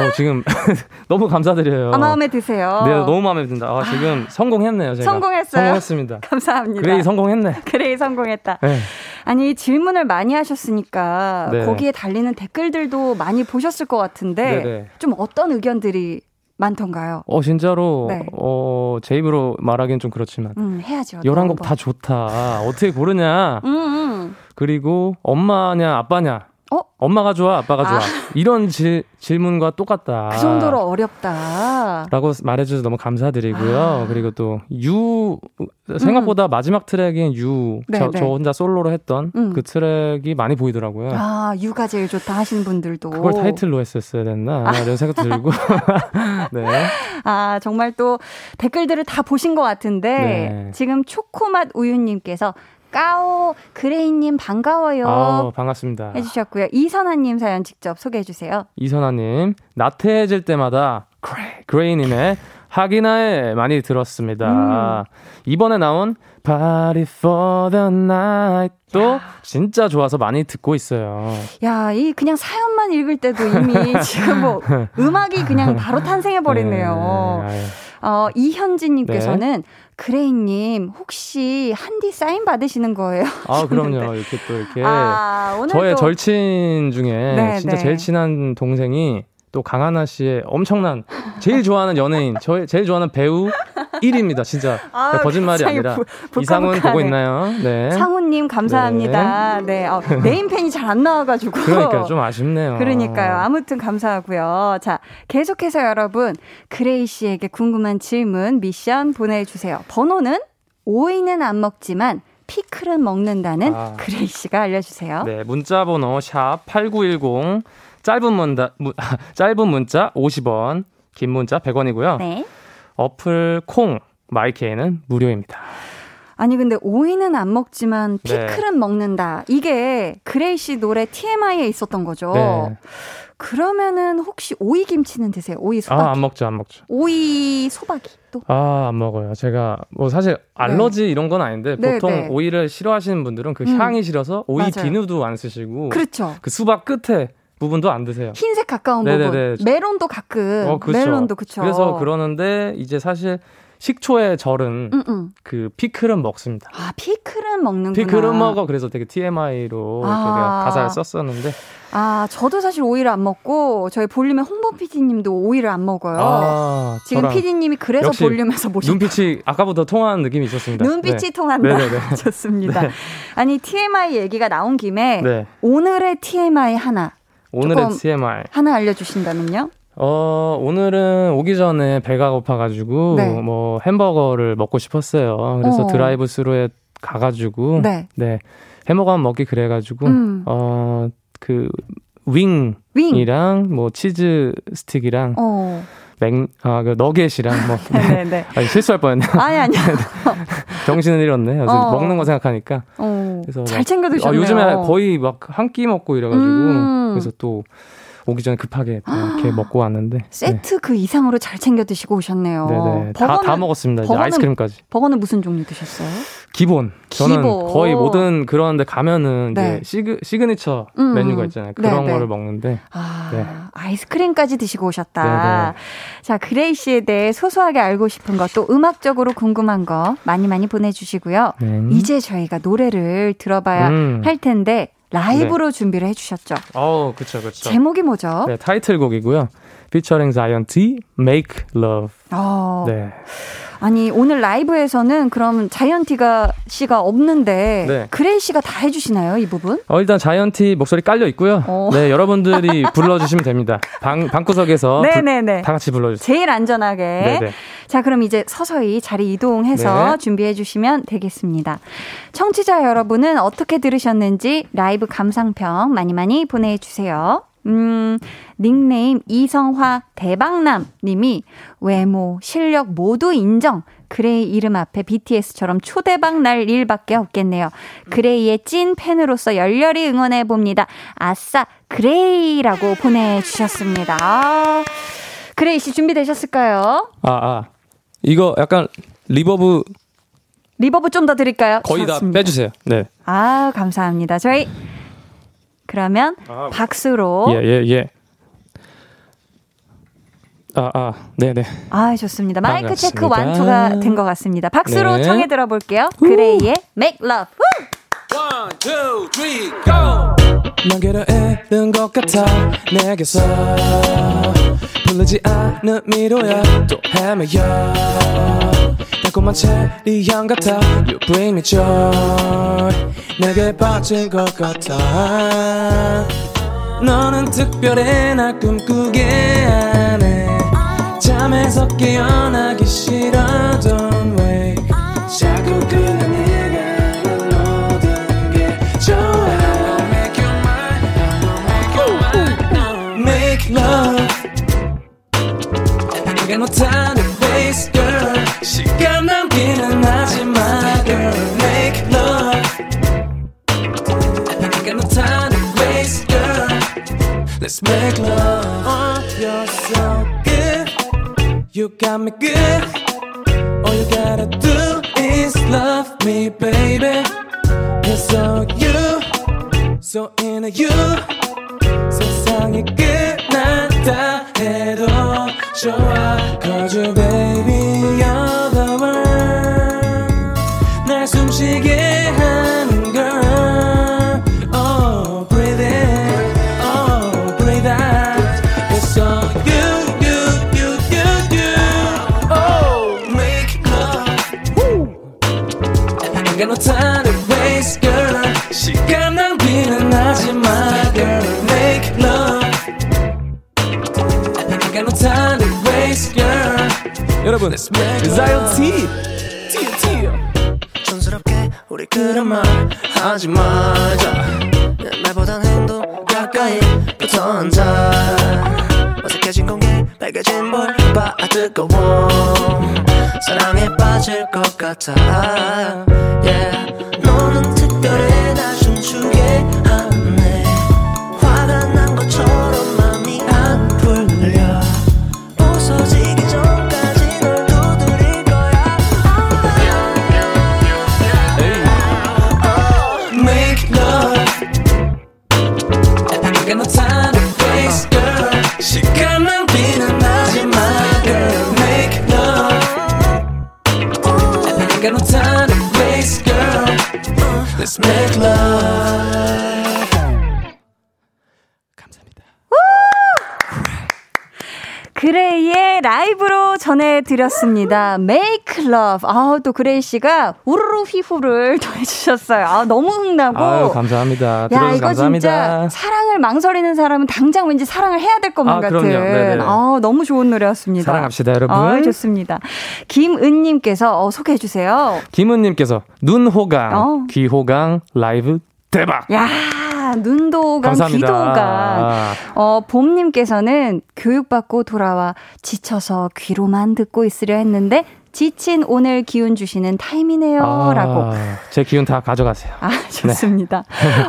어, 지금 너무 감사드려요. 아, 마음에 드세요? 네, 너무 마음에 든다. 아, 지금 성공했네요, 제가. 성공했어요? 성공했습니다. 감사합니다. 그레이 성공했네. 그레이 성공했다. 네. 아니 질문을 많이 하셨으니까 네. 거기에 달리는 댓글들도 많이 보셨을 것 같은데 네네. 좀 어떤 의견들이 많던가요? 어, 진짜로, 네. 어, 제 입으로 말하기는 좀 그렇지만. 음 해야죠. 11곡 다 좋다. 어떻게 고르냐. 음, 음. 그리고 엄마냐, 아빠냐. 어? 엄마가 좋아, 아빠가 좋아. 아. 이런 질, 질문과 똑같다. 그 정도로 어렵다. 라고 말해주셔서 너무 감사드리고요. 아. 그리고 또, 유, 생각보다 마지막 트랙인 유, 네, 저, 네. 저 혼자 솔로로 했던 음. 그 트랙이 많이 보이더라고요. 아 유가 제일 좋다 하시는 분들도 그걸 타이틀로 했었어야 됐나? 이런 생각도 들고. 네. 아 정말 또 댓글들을 다 보신 것 같은데 네. 지금 초코맛 우유님께서 꺄오 그레이님 반가워요. 아 반갑습니다. 해주셨고요. 이선아님 사연 직접 소개해 주세요. 이선아님, 나태해질 때마다 그레이, 그레이님의 하기나 해 많이 들었습니다. 이번에 나온 Party for the Night도 진짜 좋아서 많이 듣고 있어요. 야, 이 그냥 사연만 읽을 때도 이미 지금 뭐 음악이 그냥 바로 탄생해 버리네요. 네, 아유. 어, 이현진님께서는 그레이님 혹시 한디 사인 받으시는 거예요? 아, 그럼요. 이렇게 또 이렇게 아, 오늘 저의 또 절친 중에 네, 진짜 네. 제일 친한 동생이 또 강하나 씨의 엄청난 제일 좋아하는 연예인, 저 제일 좋아하는 배우 1위입니다. 진짜 아, 거짓말이 굉장히 아니라 부- 이상훈 보고. 있나요? 네. 상훈님 감사합니다. 네, 어, 네임펜이 잘 안 나와가지고. 그러니까 좀 아쉽네요. 그러니까요. 아무튼 감사하고요. 자, 계속해서 여러분, 그레이 씨에게 궁금한 질문, 미션 보내주세요. 번호는 오이는 안 먹지만 피클은 먹는다는 아. 그레이 씨가 알려주세요. 네, 문자 번호 샵 8910 짧은 문자 문, 짧은 문자 50원, 긴 문자 100원이고요. 네. 어플 콩 마이케이는 무료입니다. 아니 근데 오이는 안 먹지만 네. 피클은 먹는다. 이게 그레이 씨 노래 TMI에 있었던 거죠. 네. 그러면은 혹시 오이 김치는 드세요? 오이 소박이. 아, 안 먹죠, 안 먹죠. 오이 소박이 또. 아, 안 먹어요. 제가 뭐 사실 알러지 이런 건 아닌데 네, 보통 네. 오이를 싫어하시는 분들은 그 음. 향이 싫어서 오이 맞아요. 비누도 안 쓰시고 그렇죠. 그 수박 끝에 부분도 안 드세요. 흰색 가까운 네네네. 부분. 멜론도 가끔. 어, 그렇죠. 멜론도 그쵸. 그래서 그러는데 이제 사실 식초에 절은 음, 음. 그 피클은 먹습니다. 아, 피클은 먹는구나. 피클은 먹어. 그래서 되게 TMI로 아. 가사를 썼었는데 아, 저도 사실 오이를 안 먹고 저희 볼륨의 홍보 PD님도 오이를 안 먹어요. 아, 지금 PD님이 그래서 볼륨에서 모셨 눈빛이 아까부터 통하는 느낌이 있었습니다. 눈빛이 네. 통한다. 네네네. 좋습니다. 네. 아니 TMI 얘기가 나온 김에 네. 오늘의 TMI 하나 오늘의 TMI. 하나 알려주신다면요? 어, 오늘은 오기 전에 배가 고파가지고, 네. 뭐, 햄버거를 먹고 싶었어요. 그래서 어. 드라이브 스루에 가가지고, 네. 네. 햄버거 한 먹기 그래가지고, 음. 어, 그, 윙 이랑, 윙. 뭐, 치즈 스틱이랑, 어. 맥, 아, 그, 너겟이랑, 뭐, 네네. 아니, 실수할 뻔했네. 아니 아니요. 정신을 잃었네. 그래서 어. 먹는 거 생각하니까. 어. 그래서 잘 막- 챙겨 아, 드셨네요. 요즘에 거의 막 한 끼 먹고 이래가지고, 음. 그래서 또, 오기 전에 급하게 또 이렇게 먹고 왔는데. 네. 세트 그 이상으로 잘 챙겨 드시고 오셨네요. 네네. 다, 다 먹었습니다. 이제 버거는- 아이스크림까지. 버거는 무슨 종류 드셨어요? 기본. 저는 기본. 거의 모든 그런 데 가면은 네. 이제 sig, signature 음, 메뉴가 있잖아요. 그런 네, 네. 거를 먹는데. 아, 네. 아이스크림까지 드시고 오셨다. 네네. 자, 그레이 씨에 대해 소소하게 알고 싶은 것, 또 음악적으로 궁금한 거 많이 많이 보내주시고요. 네. 이제 저희가 노래를 들어봐야 음. 할 텐데, 라이브로 준비를 해주셨죠. 어우, 그쵸, 그쵸. 제목이 뭐죠? 네, 타이틀곡이고요. 피처링 자이언티, Make Love. 어, 네. 아니, 오늘 라이브에서는 그럼 자이언티가 씨가 없는데, 네. 그레이 씨가 다 해주시나요, 이 부분? 어, 일단 자이언티 목소리 깔려 있고요. 어. 네, 여러분들이 불러주시면 됩니다. 방, 방구석에서 불- 네네네. 다 같이 불러주세요. 제일 안전하게. 네네. 자, 그럼 이제 서서히 자리 이동해서 네. 준비해 주시면 되겠습니다. 청취자 여러분은 어떻게 들으셨는지 라이브 감상평 많이 많이 보내주세요. 음, 닉네임 이성화 대박남 님이 외모, 실력 모두 인정. 그레이 이름 앞에 BTS처럼 초대박 날 일밖에 없겠네요. 그레이의 찐 팬으로서 열렬히 응원해 봅니다. 아싸, 그레이라고 보내주셨습니다. 아, 그레이 씨 준비되셨을까요? 아, 아. 이거 약간 reverb reverb 좀 더 드릴까요? 거의 다 좋습니다. 빼주세요. 네. 아, 감사합니다. 저희 그러면 아, 박수로 예, 예, 예. 아, 아, 네네. 아, 좋습니다. 마이크 체크 반갑습니다. 완투가 된 것 같습니다. 박수로 네. 청해 들어볼게요. 그레이의 Make Love. 후! 넌 괴로운 것 같아 내게서 부르지 않는 미로야. 또 헤매여. 달콤한 체리 향 같아. You bring me joy. 내게 빠진 것 같아. 너는 특별해 날 꿈꾸게 하네. 잠에서 깨어나기 싫어 Don't 내가 못하는 face girl 시간 낭비는 하지 마 girl Make love 내가 못하는 face girl Let's make love Oh you're so good You got me good All you gotta do is love me, baby. It's so you, so into you. 세상이 끝났다 해도 좋아. 거주 baby you're the one. 날 숨쉬게 하는 girl. Oh breathe in. Oh breathe out. It's all you you you you you. Oh make love. I got no time 여러분, desire T. T, T. 촌스럽게 우리 그런 말 하지 말자. 말보단 행동 가까이 붙어 앉아. 어색해진 공기, 빨개진 볼봐 뜨거워. 사랑에 빠질 것 같아. Yeah. 너는 드렸습니다. Make Love. 아, 또 그레이 씨가 우르르 휘후를 또 해주셨어요. 아, 너무 흥나고. 아유, 감사합니다. 야, 이거 감사합니다. 진짜 사랑을 망설이는 사람은 당장 왠지 사랑을 해야 될 것만 아, 같은. 아, 너무 좋은 노래였습니다. 사랑합시다, 여러분. 아, 좋습니다. 김은님께서 어, 소개해주세요. 김은님께서 눈호강, 어. 귀호강, 라이브 대박! 야 눈호강, 감사합니다. 귀호강. 어, 봄님께서는 교육받고 돌아와 지쳐서 귀로만 듣고 있으려 했는데 지친 오늘 기운 주시는 타임이네요. 라고. 아, 제 기운 다 가져가세요. 아, 좋습니다.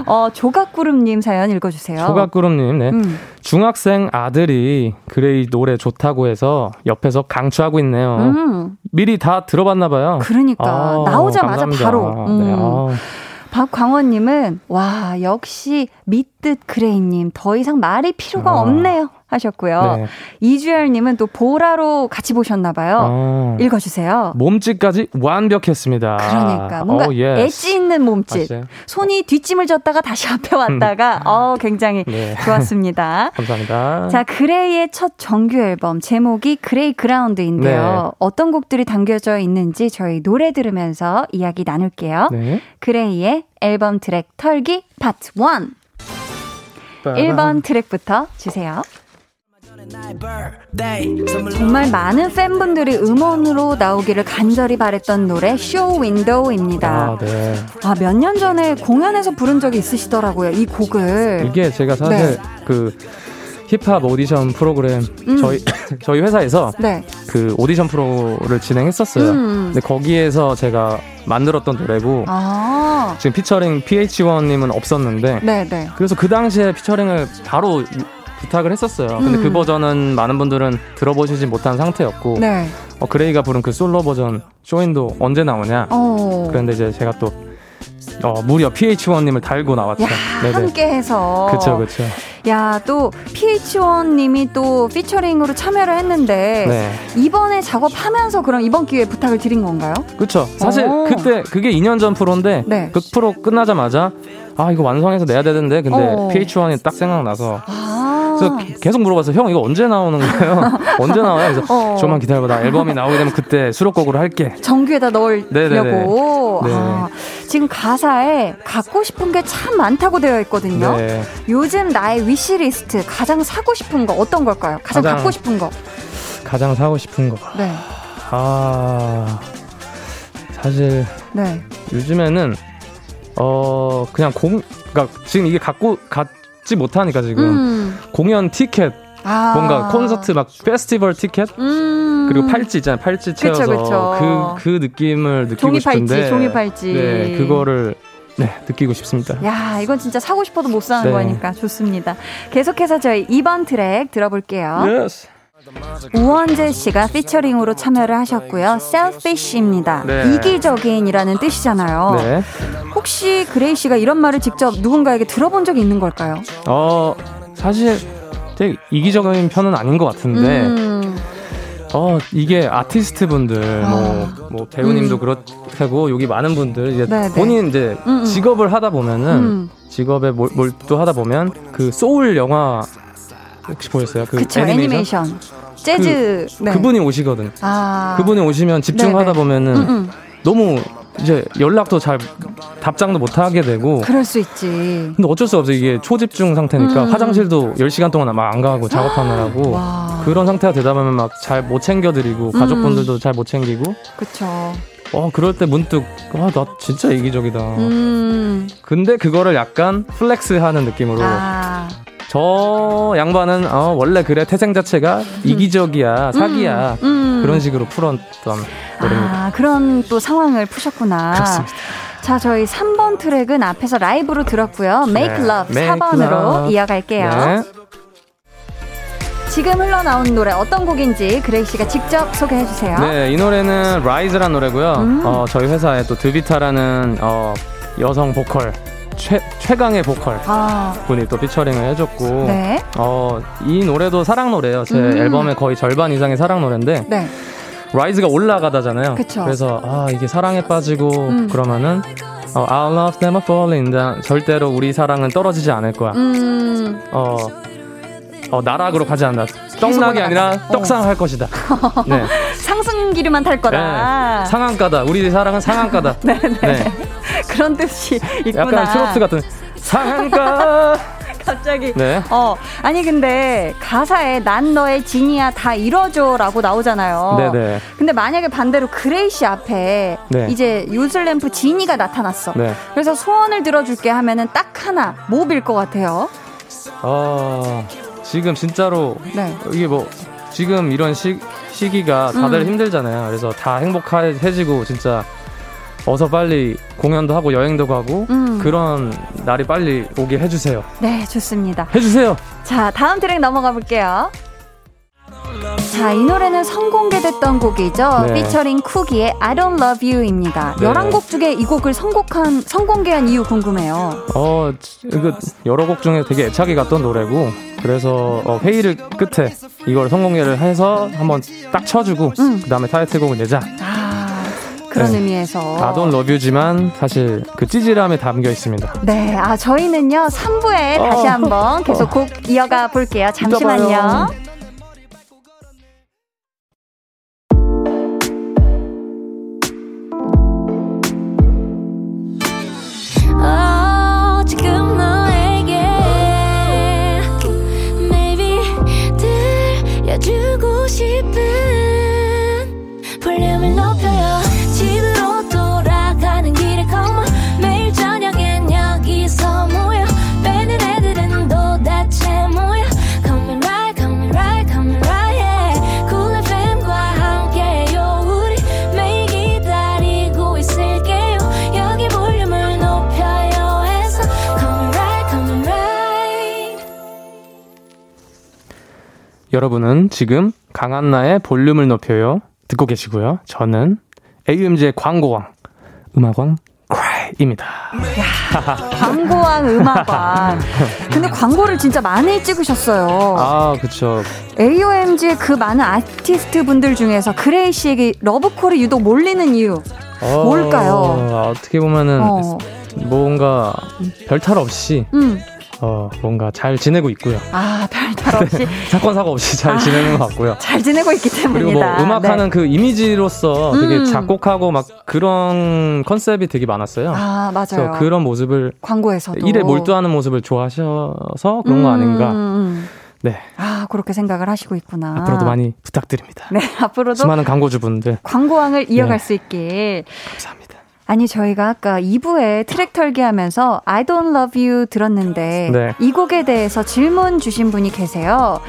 어, 조각구름님 사연 읽어주세요. 조각구름님, 네. 음. 중학생 아들이 그레이 노래 좋다고 해서 옆에서 강추하고 있네요. 음, 미리 다 들어봤나 봐요. 그러니까. 아, 나오자마자 감사합니다. 바로. 음. 네, 아, 박광원님은, 와, 역시 믿듣 그레이님, 더 이상 말이 필요가 아. 없네요. 하셨고요. 네. 이주열님은 또 보라로 같이 보셨나봐요. 아, 읽어주세요. 몸짓까지 완벽했습니다. 그러니까 뭔가 어, yes. 엣지 있는 몸짓. 맞아요. 손이 뒷짐을 졌다가 다시 앞에 왔다가 어 굉장히 네. 좋았습니다. 감사합니다. 자, 그레이의 첫 정규 앨범 제목이 그레이 그라운드인데요. 네. 어떤 곡들이 담겨져 있는지 저희 노래 들으면서 이야기 나눌게요. 네. 그레이의 앨범 트랙 털기 파트 1. 1번 트랙부터 주세요. 정말 많은 팬분들이 음원으로 나오기를 간절히 바랬던 노래 쇼 윈도우입니다. 아, 네. 아, 몇 년 전에 공연에서 부른 적이 있으시더라고요. 이 곡을. 이게 제가 사실 네. 그 힙합 오디션 프로그램 음. 저희 저희 회사에서 네. 그 오디션 프로를 진행했었어요. 음. 근데 거기에서 제가 만들었던 노래고 아. 지금 피처링 PH1님은 없었는데 네, 네. 그래서 그 당시에 피처링을 바로 유- 부탁을 했었어요. 근데 음. 그 버전은 많은 분들은 들어보시지 못한 상태였고 네. 어, 그레이가 부른 그 솔로 버전 쇼인도 언제 나오냐? 어. 그런데 이제 제가 또 어, 무려 PH1님을 달고 나왔죠. 야, 함께 해서. 그쵸, 그쵸. 야, 또 PH1님이 또 피처링으로 참여를 했는데 네. 이번에 작업하면서 그럼 이번 기회에 부탁을 드린 건가요? 그쵸. 사실 오. 그때 그게 2년 전 프로인데 네. 그 프로 끝나자마자 아 이거 완성해서 내야 되는데 근데 어. PH1이 딱 생각나서 아. 그래서 계속 물어봤어요. 형 이거 언제 나오는 거예요? 언제 나와요? 그래서 어. 조금만 기다려봐. 나 앨범이 나오게 되면 그때 수록곡으로 할게. 정규에다 넣으려고. 네네네. 네. 아, 지금 가사에 갖고 싶은 게 참 많다고 되어 있거든요. 네. 요즘 나의 위시리스트 가장 사고 싶은 거 어떤 걸까요? 가장, 가장- 갖고 싶은 거. 가장 사고 싶은 거. 네. 아 사실 네. 요즘에는 어 그냥 공 그러니까 지금 이게 갖고 갖 지 못하니까 지금 음. 공연 티켓 아. 뭔가 콘서트 막 페스티벌 티켓 음. 그리고 팔찌 있잖아요. 팔찌 채워서 그쵸. 그, 그 느낌을 느끼고 종이 팔찌, 싶은데 종이 팔찌. 네, 그거를 네, 느끼고 싶습니다. 야, 이건 진짜 사고 싶어도 못 사는 네. 거니까 좋습니다. 계속해서 저희 2번 트랙 들어볼게요. Yes. 우원재 씨가 피처링으로 참여를 하셨고요. selfish입니다. 네. 이기적인이라는 뜻이잖아요. 네. 혹시 그레이 씨가 이런 말을 직접 누군가에게 들어본 적이 있는 걸까요? 어, 사실 되게 이기적인 편은 아닌 것 같은데 음, 어, 이게 아티스트 분들, 아. 뭐, 뭐 배우님도 그렇고, 여기 많은 분들, 이제 네, 네. 본인 이제 음, 음. 직업을 하다 보면은, 음. 직업에 몰, 몰두하다 보면, 그 소울 영화, 혹시 보셨어요? 그 그쵸, 애니메이션? 애니메이션. 재즈. 네. 그분이 오시거든. 아. 그분이 오시면 집중하다 네, 네. 보면은, 음, 음. 너무 이제 연락도 잘 답장도 못 하게 되고 그럴 수 있지. 근데 어쩔 수 없어 이게 초집중 상태니까 음. 화장실도 10시간 동안 막 안 가고 작업하느라고 와. 그런 상태가 되다 보면 막 잘 못 챙겨 드리고 음. 가족분들도 잘 못 챙기고 그쵸. 어 그럴 때 문득 와 나 진짜 이기적이다 음. 근데 그거를 약간 flex하는 느낌으로 아. 저 양반은 어, 원래 그래 태생 자체가 이기적이야 사기야 음. 그런 식으로 풀었던 노래입니다. 아, 그런 또 상황을 푸셨구나. 그렇습니다. 자, 저희 3번 트랙은 앞에서 라이브로 들었고요. Make 네. Love Make 4번으로 Love. 이어갈게요. 네. 지금 흘러나온 노래 어떤 곡인지 그레이 씨가 직접 소개해 주세요. 네, 이 노래는 Rise란 노래고요. 음. 어, 저희 회사에 또 드비타라는 어, 여성 보컬 최, 최강의 보컬 아, 분이 또 피처링을 해줬고 네. 어, 이 노래도 사랑 노래예요. 제 음. 앨범의 거의 절반 이상의 사랑 노래인데 네. Rise가 올라가다잖아요. 그쵸. 그래서 아 이게 사랑에 빠지고 음. 그러면은 어, Our love never falling down. 절대로 우리 사랑은 떨어지지 않을 거야. 음. 어, 어 나락으로 가지 않는다. 떡락이. 아니라 어. 떡상할 것이다. 네. 상승기류만 탈 거다. 네. 상한가다. 우리 사랑은 상한가다. 네, 네. 네. 그런 뜻이 있구나. 약간 트로트 같은 상한가. 갑자기. 네. 어, 아니 근데 가사에 난 너의 진이야 다 이뤄줘라고 나오잖아요. 네네. 근데 만약에 반대로 그레이 씨 앞에 네. 이제 요슬램프 지니가 나타났어. 네. 그래서 소원을 들어줄게 하면은 딱 하나 뭐빌것 같아요? 어, 지금 진짜로 네. 이게 뭐 지금 이런 시, 시기가 다들 음. 힘들잖아요. 그래서 다 행복해지고 진짜 어서 빨리 공연도 하고 여행도 가고 음. 그런 날이 빨리 오게 해주세요. 네, 좋습니다. 해주세요. 자, 다음 트랙 넘어가 볼게요. 자, 이 노래는 선공개됐던 곡이죠. 네. 피처링 쿠기의 I Don't Love You입니다. 네. 11곡 중에 이 곡을 선곡한, 선공개한 이유 궁금해요. 어, 이거 여러 곡 중에 되게 애착이 갔던 노래고 그래서 어, 회의를 끝에 이걸 성공개를 해서 한번 딱 쳐주고 음. 그 다음에 타이틀곡을 내자. 아, 그런 네. 의미에서. I don't love you지만 사실 그 찌질함에 담겨 있습니다. 네, 아, 저희는요, 3부에 어. 다시 한번 계속 곡 이어가 볼게요. 잠시만요. 봐요. 어, 지금 너에게 maybe 들려주고 싶은 여러분은 지금 강한나의 볼륨을 높여요 듣고 계시고요. 저는 AOMG의 광고왕 음악왕 그레이입니다. 광고왕, 음악왕. 근데 광고를 진짜 많이 찍으셨어요. 아 그쵸. AOMG의 그 많은 아티스트 분들 중에서 그레이 씨에게 러브콜이 유독 몰리는 이유. 어, 뭘까요? 어떻게 보면은 어, 뭔가 별탈 없이 음. 어, 뭔가 잘 지내고 있고요. 아, 별탈 없이 사건 사고 없이 잘 아. 지내는 것 같고요. 잘 지내고 있기 그리고 때문이다. 뭐 음악하는 네. 그 이미지로서 되게 음. 작곡하고 막 그런 컨셉이 되게 많았어요. 아, 맞아요. 그런 모습을 광고에서도. 일에 몰두하는 모습을 좋아하셔서 그런 거 음, 아닌가. 음. 네. 아, 그렇게 생각을 하시고 있구나. 앞으로도 많이 부탁드립니다. 네, 앞으로도 수많은 광고주분들 광고왕을 이어갈 네. 수 있길. 감사합니다. 아니, 저희가 아까 2부에 트랙 털기 하면서 I don't love you 들었는데 네. 이 곡에 대해서 질문 주신 분이 계세요.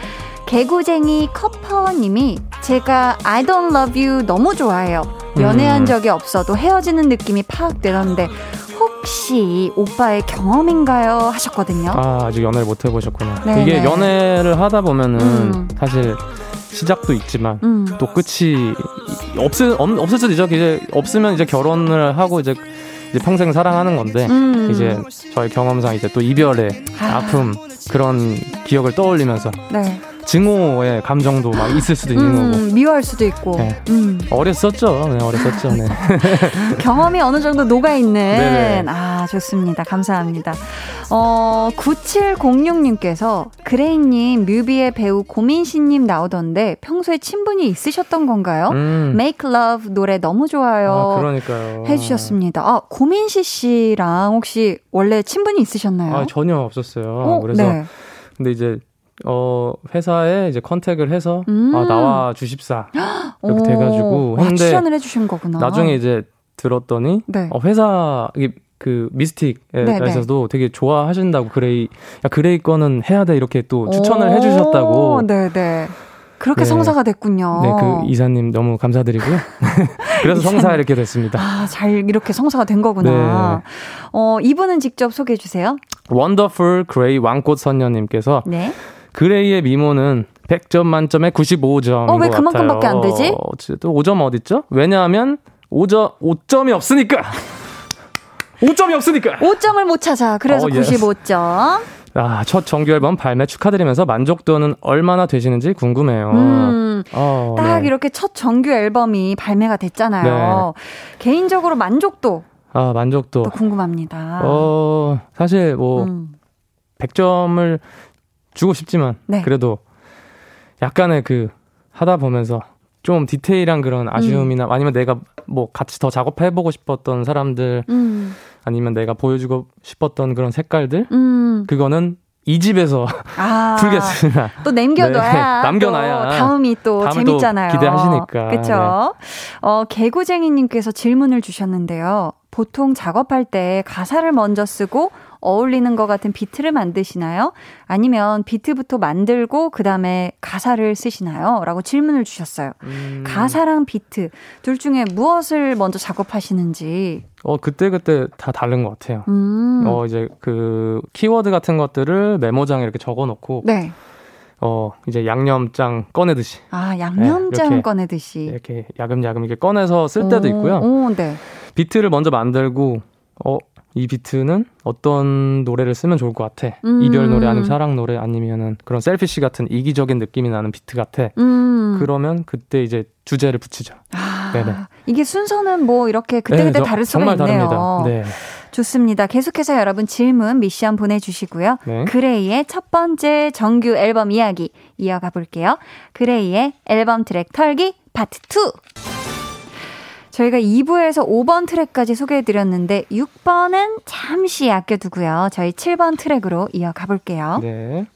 개구쟁이 커퍼님이 제가 I don't love you 너무 좋아해요. 연애한 음. 적이 없어도 헤어지는 느낌이 파악되던데 혹시 오빠의 경험인가요? 하셨거든요. 아, 아직 연애를 못 해보셨구나. 네, 이게 네. 연애를 하다 보면은 음. 사실 시작도 있지만 음. 또 끝이 없을 없, 없을 수도 있죠. 이제 없으면 이제 결혼을 하고 이제 이제 평생 사랑하는 건데 음. 이제 저희 경험상 이제 또 이별의 아. 아. 픔 그런 기억을 떠올리면서 네. 증오의 감정도 막 있을 수도 있는 거고. 음, 미워할 수도 있고. 네. 음, 어렸었죠. 네, 어렸었죠. 네. 경험이 어느 정도 녹아있는. 네네. 아, 좋습니다. 감사합니다. 어, 9706님께서 그레이님 뮤비의 배우 고민씨님 나오던데 평소에 친분이 있으셨던 건가요? 음. Make Love 노래 너무 좋아요. 아, 그러니까요. 해주셨습니다. 아, 고민시 씨랑 혹시 원래 친분이 있으셨나요? 아, 전혀 없었어요. 어, 그래서 네. 근데 이제 어 회사에 이제 contact을 해서 음. 아 나와 주십사 이렇게 오, 돼가지고 아, 했는데 추천을 해주신 거구나. 나중에 이제 들었더니 네. 어, 회사 이게 그 미스틱에서도 되게 좋아하신다고 그레이 야 그레이 거는 해야 돼 이렇게 또 추천을 오, 해주셨다고 네네. 그렇게 네. 성사가 됐군요. 네 그 이사님 너무 감사드리고요 그래서 성사 이렇게 됐습니다 아, 잘 이렇게 성사가 된 거구나. 네. 어, 이분은 직접 소개해 주세요. 원더풀 그레이 왕꽃 선녀님께서 네. 그레이의 미모는 100점 만점에 95점. 어, 왜 그만큼밖에 안 되지? 또 5점 어딨죠? 왜냐하면 5점, 5점이 없으니까! 5점이 없으니까! 5점을 못 찾아. 그래서 어, 예. 95점. 아, 첫 정규 앨범 발매 축하드리면서 만족도는 얼마나 되시는지 궁금해요. 음. 어, 딱 네. 이렇게 첫 정규 앨범이 발매가 됐잖아요. 개인적으로 만족도 아, 만족도. 또 궁금합니다. 어, 사실 뭐, 음. 100점을 주고 싶지만, 네. 그래도 약간의 그, 하다 보면서 좀 디테일한 그런 아쉬움이나 아니면 내가 뭐 같이 더 작업해 보고 싶었던 사람들 음. 아니면 내가 보여주고 싶었던 그런 색깔들 음. 그거는 이 집에서 아. 풀겠습니다. 또 남겨둬야 네, 남겨놔야 또 다음이 또 재밌잖아요. 기대하시니까. 그렇죠. 어, 개구쟁이님께서 질문을 주셨는데요. 보통 작업할 때 가사를 먼저 쓰고 어울리는 것 같은 비트를 만드시나요? 아니면 비트부터 만들고 그 다음에 가사를 쓰시나요? 라고 질문을 주셨어요. 음, 가사랑 비트 둘 중에 무엇을 먼저 작업하시는지. 어 그때 그때 다 다른 것 같아요. 음. 어 이제 그 키워드 같은 것들을 메모장에 이렇게 적어놓고 네. 어 이제 양념장 꺼내듯이 아 양념장 네, 이렇게. 꺼내듯이. 이렇게 야금야금 이렇게 꺼내서 쓸 때도 오, 있고요. 오, 네. 비트를 먼저 만들고 어 이 비트는 어떤 노래를 쓰면 좋을 것 같아. 음. 이별 노래 아니면 사랑 노래 아니면은 그런 selfish 같은 이기적인 느낌이 나는 비트 같아. 음. 그러면 그때 이제 주제를 붙이죠. 아, 네네. 이게 순서는 뭐 이렇게 그때그때 네, 저- 다를 수가 정말 있네요. 다릅니다. 네. 좋습니다. 계속해서 여러분 질문, 미션 보내주시고요. 네. 그레이의 첫 번째 정규 앨범 이야기 이어가 볼게요. 그레이의 앨범 트랙 털기 파트 2. 저희가 2부에서 5번 트랙까지 소개해드렸는데 6번은 잠시 아껴두고요. 저희 7번 트랙으로 이어가 볼게요. 네.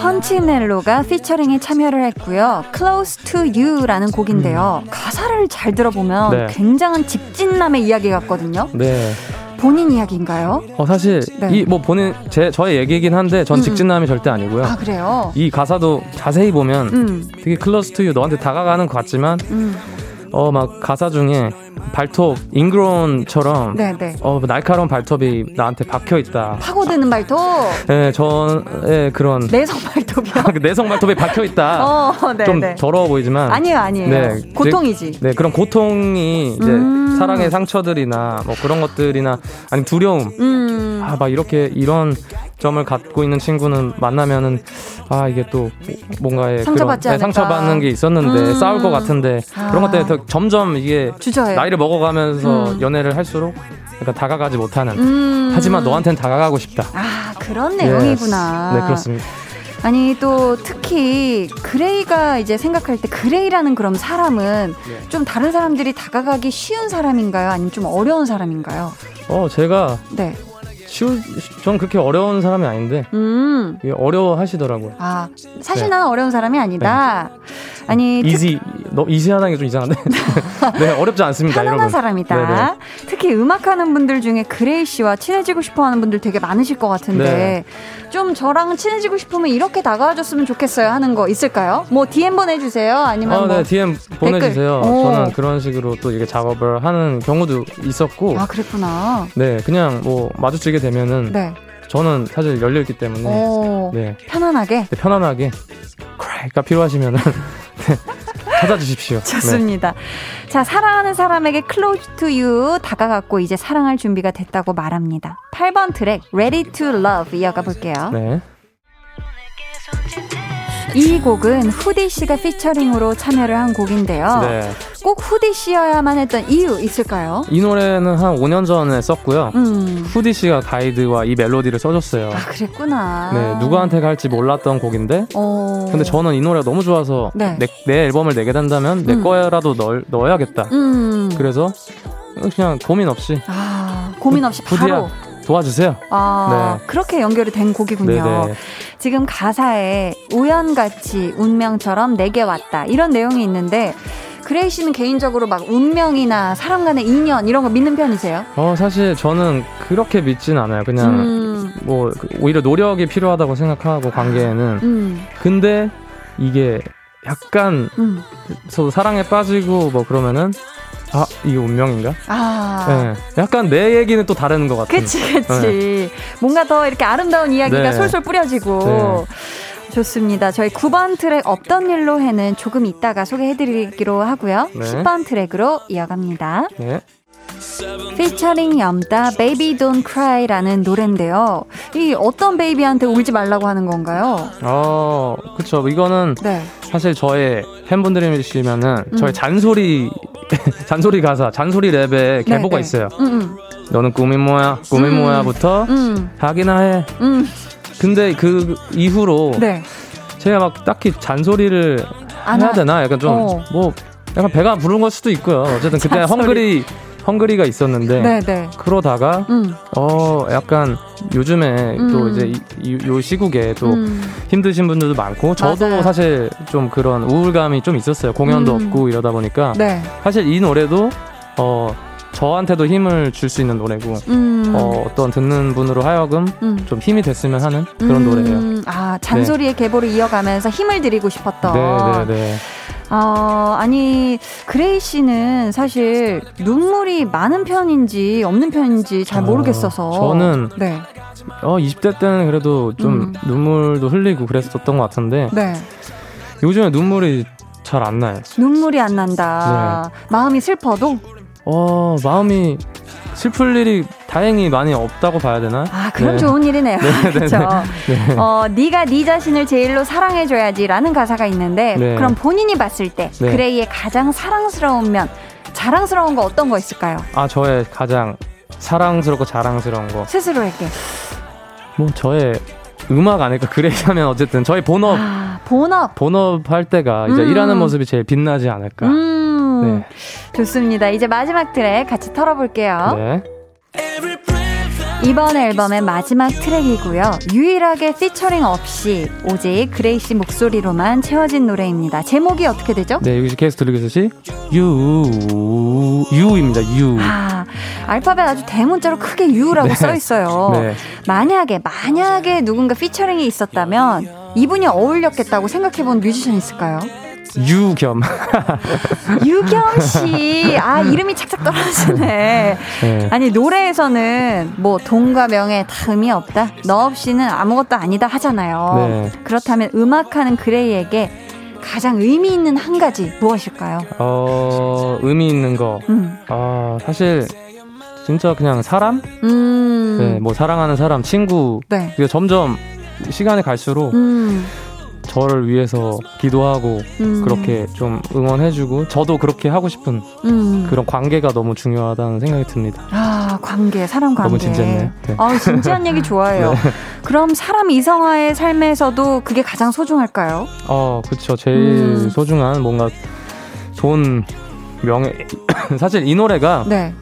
펀치넬로가 피처링에 참여를 했고요. Close to You라는 곡인데요. 가사를 잘 들어보면 네. 굉장한 직진남의 이야기 같거든요. 네. 본인 이야기인가요? 어 사실 네. 이뭐 본인 제 저의 얘기긴 한데 전 음, 직진남이 절대 아니고요. 아 그래요? 이 가사도 자세히 보면 음, 되게 클로스 투유 너한테 다가가는 것 같지만 음, 어 막 가사 중에 발톱 잉그론처럼 네네. 어 날카로운 발톱이 나한테 박혀 있다. 파고드는 발톱, 네, 저의 그런 내성 발톱이요. 내성 발톱이 박혀 있다. 어, 좀 네네. 더러워 보이지만 아니에요, 아니에요. 네, 고통이지. 네 그런 고통이 이제 음. 사랑의 상처들이나 뭐 그런 것들이나 아니 두려움 음, 아 막 이렇게 이런 점을 갖고 있는 친구는 만나면은 아 이게 또 뭔가의 상처받지 그런 네. 상처받는 게 있었는데 음. 싸울 것 같은데 아. 그런 것 때문에 더 점점 이게 주저해요. 나이를 먹어가면서 음. 연애를 할수록 약간 다가가지 못하는 음. 하지만 너한테는 다가가고 싶다. 아 그런 내용이구나. 네 그렇습니다. 아니 또 특히 그레이가 이제 생각할 때 그레이라는 그럼 사람은 네. 좀 다른 사람들이 다가가기 쉬운 사람인가요? 아니면 좀 어려운 사람인가요? 어 제가 네. 쉬우 전 그렇게 어려운 사람이 아닌데 음. 이게 어려워 하시더라고요. 아 사실 네. 나는 어려운 사람이 아니다. 아니 특- easy 너 easy하다는 게 좀 이상한데 네 어렵지 않습니다 편안한 여러분. 사람이다. 네네. 특히 음악하는 분들 중에 그레이 씨와 친해지고 싶어 하는 분들 되게 많으실 것 같은데 네. 좀 저랑 친해지고 싶으면 이렇게 다가와줬으면 좋겠어요 하는 거 있을까요? 뭐 DM 보내주세요. 아니면 아, 뭐 네, DM 보내주세요. 오. 저는 그런 식으로 또 이게 작업을 하는 경우도 있었고, 아 그랬구나. 네, 그냥 뭐 마주치게 되면은 네. 저는 사실 열려 있기 때문에, 오, 네, 편안하게. 네, 편안하게 크라이가 필요하시면은 네, 찾아주십시오. 네. 좋습니다. 자, 사랑하는 사람에게 close to you 다가갔고 이제 사랑할 준비가 됐다고 말합니다. 8번 트랙 Ready to Love 이어가 볼게요. 네. 이 곡은 후디 씨가 피처링으로 참여를 한 곡인데요. 네. 꼭 후디 씨여야만 했던 이유 있을까요? 이 노래는 한 5년 전에 썼고요. 음. 후디 씨가 가이드와 이 멜로디를 써줬어요. 아, 그랬구나. 네, 누구한테 갈지 몰랐던 곡인데. 어. 근데 저는 이 노래가 너무 좋아서 네. 내, 내 앨범을 내게 된다면 내 음. 거라도 넣, 넣어야겠다. 음. 그래서 그냥 고민 없이 아, 고민 없이 부디야 바로. 도와주세요. 아, 그렇게 연결이 된 곡이군요. 네네. 지금 가사에 우연같이 운명처럼 내게 왔다. 이런 내용이 있는데, 그레이 씨는 개인적으로 막 운명이나 사람 간의 인연 이런 거 믿는 편이세요? 어 사실 저는 그렇게 믿진 않아요. 그냥 음, 뭐 그- 오히려 노력이 필요하다고 생각하고 관계에는 음, 근데 이게 약간 음. 서로 사랑에 빠지고 뭐 그러면은 아 이게 운명인가? 아. 네. 약간 내 얘기는 또 다른 것 같은. 그치, 그치. 뭔가 더 이렇게 아름다운 이야기가 네. 솔솔 뿌려지고. 네. 좋습니다. 저희 9번 트랙 없던 일로 해는 조금 이따가 소개해드리기로 하고요. 네. 10번 트랙으로 이어갑니다. 네. 피처링 염따 Baby Don't Cry라는 노래인데요. 이 어떤 베이비한테 울지 말라고 하는 건가요? 어 그쵸. 이거는 네. 사실 저의 팬분들이시면은 음. 저의 잔소리 잔소리 가사, 잔소리 랩에 계보가 네. 있어요. 음, 너는 꿈이 뭐야? 꿈이 음. 뭐야부터 음, 하기나 해. 음, 근데 그 이후로 음. 네. 제가 막 딱히 잔소리를 안 해야 하- 되나? 약간 좀 어. 뭐 약간 배가 부른 걸 수도 있고요. 어쨌든 그때 잔소리. 헝그리 헝그리가 있었는데 네, 네. 그러다가 음, 어 약간 요즘에 또 음. 이제 이, 이- 요 시국에 또 음. 힘드신 분들도 많고 저도 맞아요. 사실 좀 그런 우울감이 좀 있었어요. 공연도 음. 없고 이러다 보니까 네. 사실 이 노래도 어 저한테도 힘을 줄 수 있는 노래고 음. 어, 어떤 듣는 분으로 하여금 음. 좀 힘이 됐으면 하는 그런 음, 노래예요. 아, 잔소리의 계보를 이어가면서 힘을 드리고 싶었던. 네, 네, 네. 어, 아니, 그레이 씨는 사실 눈물이 많은 편인지 없는 편인지 잘 어, 모르겠어서. 저는 네. 어 20대 때는 그래도 좀 음. 눈물도 흘리고 그랬었던 것 같은데 네. 요즘에 눈물이 잘 안 나요. 눈물이 안 난다. 네. 마음이 슬퍼도? 어 마음이 슬플 일이 다행히 많이 없다고 봐야 되나? 아, 그럼 네. 좋은 일이네요. 네, 그렇죠. 네. 어, 네가 네 자신을 제일로 사랑해줘야지라는 가사가 있는데 네. 그럼 본인이 봤을 때 네. 그레이의 가장 사랑스러운 면, 자랑스러운 거 어떤 거 있을까요? 아 저의 가장 사랑스럽고 자랑스러운 거. 스스로에게. 뭐 저의 음악 아닐까 그래 하면 어쨌든 저희 본업 아, 본업. 본업 할 때가 이제 음. 일하는 모습이 제일 빛나지 않을까. 음, 네. 좋습니다. 이제 마지막 트랙 같이 털어볼게요. 네. 이번 앨범의 마지막 트랙이고요. 유일하게 피처링 없이 오직 그레이 씨 목소리로만 채워진 노래입니다. 제목이 어떻게 되죠? 네, 여기 계속 들리겠듯이 U U입니다. U. 아, 알파벳 아주 대문자로 크게 U라고 네. 써 있어요. 네. 만약에 만약에 누군가 피처링이 있었다면 이분이 어울렸겠다고 생각해 본 뮤지션 있을까요? 유겸. 유겸 씨. 아, 이름이 착착 떨어지네. 네. 아니, 노래에서는 뭐 돈과 명예 다 의미 없다. 너 없이는 아무것도 아니다 하잖아요. 네. 그렇다면 음악하는 그레이에게 가장 의미 있는 한 가지 무엇일까요? 어 의미 있는 거. 음. 아 사실 진짜 그냥 사람. 음. 네, 뭐 사랑하는 사람, 친구. 네. 점점 시간이 갈수록 음. 저를 위해서 기도하고 음. 그렇게 좀 응원해주고 저도 그렇게 하고 싶은 음. 그런 관계가 너무 중요하다는 생각이 듭니다. 아, 관계, 사람 관계. 너무 진지했네요. 네. 아, 진지한 얘기 좋아해요. 그럼 사람 이성화의 삶에서도 그게 가장 소중할까요? 어, 그쵸. 제일 음. 소중한 뭔가 돈, 명예. 사실 이 노래가 네.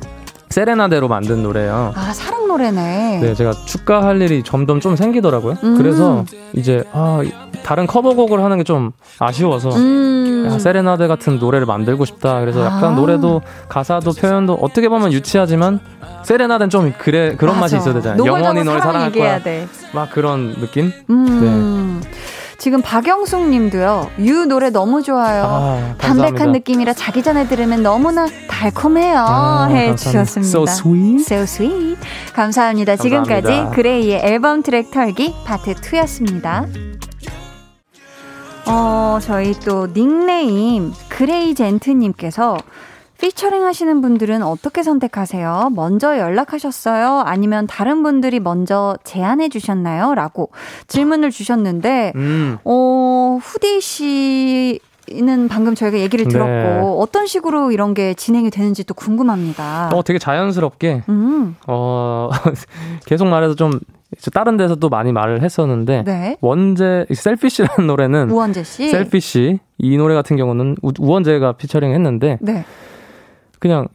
세레나데로 만든 노래예요. 아, 노래네. 네, 제가 축가할 일이 점점 좀 생기더라고요. 음. 그래서 이제 아, 다른 커버곡을 하는 게 좀 아쉬워서 음. 야, 세레나데 같은 노래를 만들고 싶다. 그래서 약간 아. 노래도 가사도 표현도 어떻게 보면 유치하지만 세레나데는 좀 그래 그런 맛이 맞아. 있어야 되잖아요. 영원히 널 사랑 사랑할 거야. 돼. 막 그런 느낌? 음. 지금 박영숙 님도요. U 노래 너무 좋아요. 아, 담백한. 느낌이라 자기 전에 들으면 너무나 달콤해요. 아, 해 감사합니다. 주셨습니다. So sweet. So sweet. 감사합니다. 지금까지 감사합니다. 그레이의 앨범 트랙 털기 파트 2였습니다. 어, 저희 또 닉네임 그레이 젠트 님께서 피처링 하시는 분들은 어떻게 선택하세요? 먼저 연락하셨어요? 아니면 다른 분들이 먼저 제안해 주셨나요? 라고 질문을 주셨는데, 음. 어, 후디 씨 는 방금 저희가 얘기를 들었고, 네. 어떤 식으로 이런 게 진행이 되는지 또 궁금합니다. 어, 되게 자연스럽게, 음, 어, 계속 말해서 좀, 다른 데서 도 많이 말을 했었는데, 네. 원제, 셀피쉬라는 노래는, 우원재 씨. 셀피쉬, 이 노래 같은 경우는 우, 우원재가 피처링 했는데, 네. 그냥,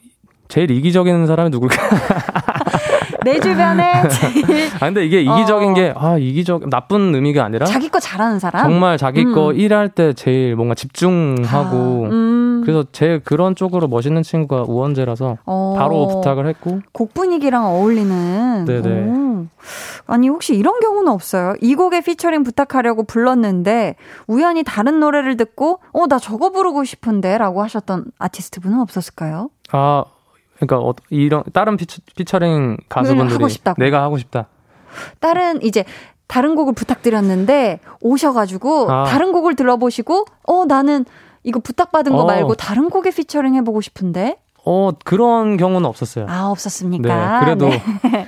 제일 이기적인 사람이 누굴까? 내 주변에 제일 아, 근데 이게 이기적인 어. 게, 아, 이기적, 나쁜 의미가 아니라, 자기 거 잘하는 사람? 정말 자기 거 음. 일할 때 제일 뭔가 집중하고, 아, 음. 그래서 제일 그런 쪽으로 멋있는 친구가 우원재라서, 어, 바로 부탁을 했고, 곡 분위기랑 어울리는. 네네. 오. 아니 혹시 이런 경우는 없어요? 이 곡에 피처링 부탁하려고 불렀는데 우연히 다른 노래를 듣고 어 나 저거 부르고 싶은데 라고 하셨던 아티스트 분은 없었을까요? 아, 그러니까 어, 이런 다른 피처, 피처링 가수분들이 하고 싶다고. 내가 하고 싶다. 다른 이제 다른 곡을 부탁드렸는데 오셔가지고 아. 다른 곡을 들어보시고 어 나는 이거 부탁받은 거 어. 말고 다른 곡에 피처링 해보고 싶은데 어 그런 경우는 없었어요. 아 없었습니까? 네, 그래도 네.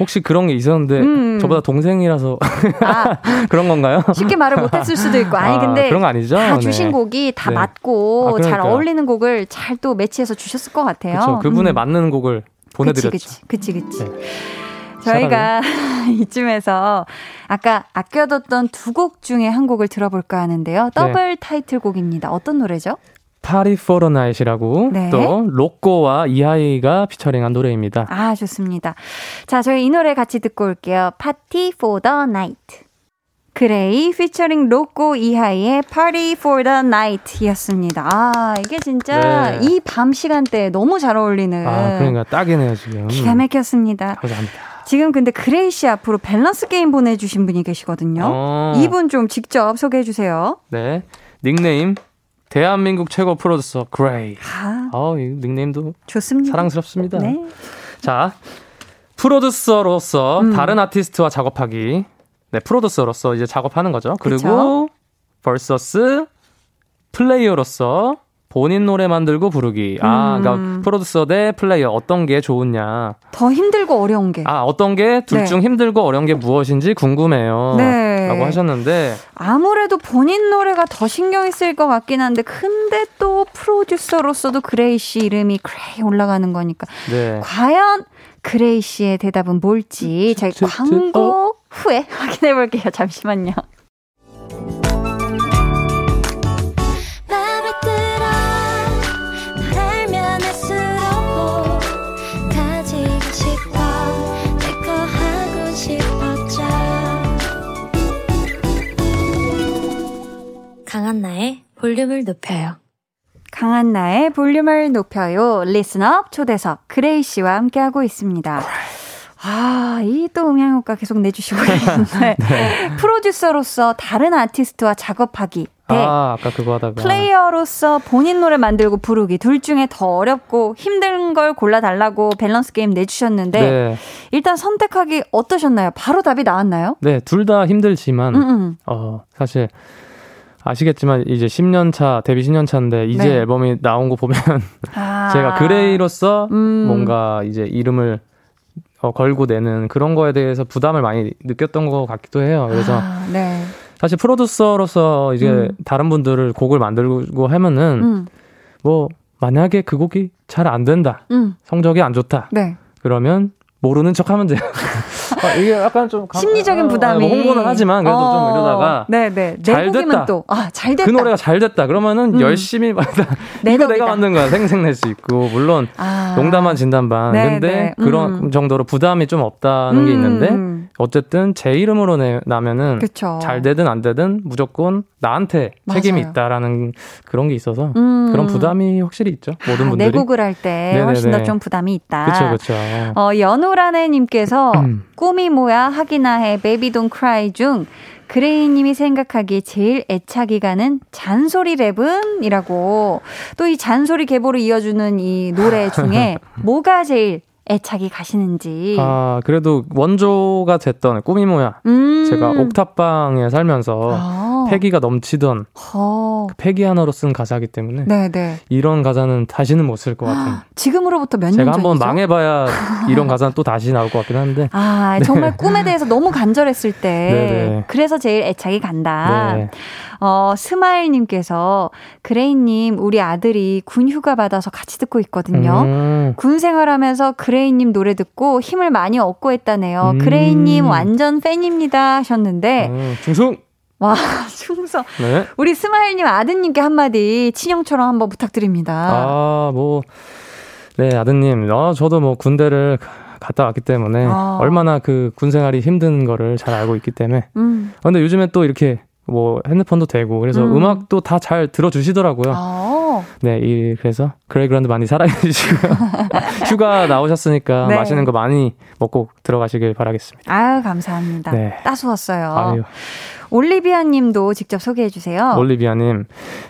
혹시 그런 게 있었는데 음. 저보다 동생이라서 아 그런 건가요? 쉽게 말을 못했을 수도 있고 아니 아, 근데 그런 거 아니죠? 다 주신 네. 곡이 다 네. 맞고 아, 잘. 어울리는 곡을 잘 또 매치해서 주셨을 것 같아요. 그렇죠. 그분에 음. 맞는 곡을 보내드렸죠. 그치, 그치, 그치, 그치. 네. 저희가 이쯤에서 아까 아껴뒀던 두 곡 중에 한 곡을 들어볼까 하는데요. 더블 타이틀곡입니다. 어떤 노래죠? Party for a Night이라고 네. 또 로꼬와 이하이가 피처링한 노래입니다. 아, 좋습니다. 자, 저희 이 노래 같이 듣고 올게요. Party for the Night. 그레이 피처링 로꼬 이하이의 Party for the Night 이었습니다. 아, 이게 진짜 네. 이밤 시간대에 너무 잘 어울리는 아 그러니까 딱이네요 지금. 기가 막혔습니다. 감사합니다. 지금 근데 그레이 씨 앞으로 밸런스 게임 보내주신 분이 계시거든요. 어. 이분 좀 직접 소개해 주세요. 네 닉네임 대한민국 최고 프로듀서 그레이. 아, 어, 이 닉네임도 좋습니다. 사랑스럽습니다. 네. 자, 프로듀서로서 음. 다른 아티스트와 작업하기. 네, 프로듀서로서 이제 작업하는 거죠. 그리고 versus 플레이어로서 본인 노래 만들고 부르기. 아, 음. 그러니까 프로듀서 대 플레이어 어떤 게 좋으냐. 더 힘들고 어려운 게 아, 어떤 게 둘 네. 중 힘들고 어려운 게 무엇인지 궁금해요. 네. 라고 하셨는데 아무래도 본인 노래가 더 신경이 쓰일 것 같긴 한데 근데 또 프로듀서로서도 그레이 씨 이름이 그레이 올라가는 거니까 네. 과연 그레이 씨의 대답은 뭘지 저희 광고 어? 후에 확인해 볼게요. 잠시만요. 강한나의 볼륨을 높여요 강한나의 볼륨을 높여요. listener 초대석 그레이 씨와 함께하고 있습니다. 아, 이 또 음향 효과 계속 내주시고 계신데 프로듀서로서 다른 아티스트와 작업하기 대 아, 아까 그거 하다가 플레이어로서 본인 노래 만들고 부르기 둘 중에 더 어렵고 힘든 걸 골라달라고 밸런스 게임 내주셨는데 네. 일단 선택하기 어떠셨나요? 바로 답이 나왔나요? 네, 둘 다 힘들지만 음, 음. 어, 사실 아시겠지만 이제 10년 차 데뷔 10년 차인데 이제 네. 앨범이 나온 거 보면 아. 제가 그레이로서 음. 뭔가 이제 이름을 어, 걸고 내는 그런 거에 대해서 부담을 많이 느꼈던 것 같기도 해요. 그래서 아, 네. 사실 프로듀서로서 이제 음. 다른 분들을 곡을 만들고 하면은 음, 뭐 만약에 그 곡이 잘 안 된다, 음, 성적이 안 좋다, 네. 그러면 모르는 척 하면 돼요. 아, 이게 약간 좀 감- 심리적인 아, 부담이. 뭐 홍보는 하지만 그래도 좀 이러다가 네네. 내 잘 됐다. 또, 아, 잘 됐다. 그 노래가 잘 됐다. 그러면은 음. 열심히 내 이거. 내가 만든 거야 생색낼 수 있고 물론 아. 농담 반 진담 반. 네, 근데 네. 그런 음. 정도로 부담이 좀 없다는 게 있는데 음. 어쨌든 제 이름으로 내, 나면은 그쵸. 잘 되든 안 되든 무조건 나한테 맞아요. 책임이 있다라는 그런 게 있어서 음. 그런 부담이 확실히 있죠. 모든 아, 분들이. 내 곡을 할 때 훨씬 더. 좀 부담이 있다. 그렇죠, 그렇죠. 어, 연호라네님께서 음. 꿈이 뭐야 하기나 해 Baby Don't Cry 중 그레이님이 생각하기에 제일 애착이 가는 잔소리 랩은? 이라고 또 이 잔소리 계보를 이어주는 이 노래 중에 뭐가 제일 애착이 가시는지. 아 그래도 원조가 됐던 꿈이 뭐야. 음. 제가 옥탑방에 살면서 아. 패기가 넘치던 어. 그 패기 하나로 쓴 가사이기 때문에 네네. 이런 가사는 다시는 못 쓸 것 같은. 지금으로부터 몇년 제가? 한번 망해봐야 이런 가사는 또 다시 나올 것 같긴 한데. 아, 정말 꿈에 대해서 너무 간절했을 때. 네네. 그래서 제일 애착이 간다. 네. 어, 스마일님께서, 그레이님, 우리 아들이 군 휴가 받아서 같이 듣고 있거든요. 음, 군 생활하면서 그레이님 노래 듣고 힘을 많이 얻고 했다네요. 음. 그레이님 완전 팬입니다 하셨는데, 음, 중승. 와, 충성. 네. 우리 스마일님 아드님께 한마디 친형처럼 한번 부탁드립니다. 아, 뭐, 네, 아드님, 어, 저도 뭐 군대를 가- 갔다 왔기 때문에 아. 얼마나 그 군 생활이 힘든 거를 잘 알고 있기 때문에. 음. 아, 근데 요즘에 또 이렇게 뭐 핸드폰도 되고 그래서 음. 음악도 다 잘 들어주시더라고요. 아, 네, 이, 그래서 그레이그라운드 많이 사랑해 주시고요. 휴가 나오셨으니까 네. 맛있는 거 많이 먹고 들어가시길 바라겠습니다. 아유, 감사합니다. 네. 따스웠어요. 아유, 올리비아 님도 직접 소개해 주세요. 올리비아 님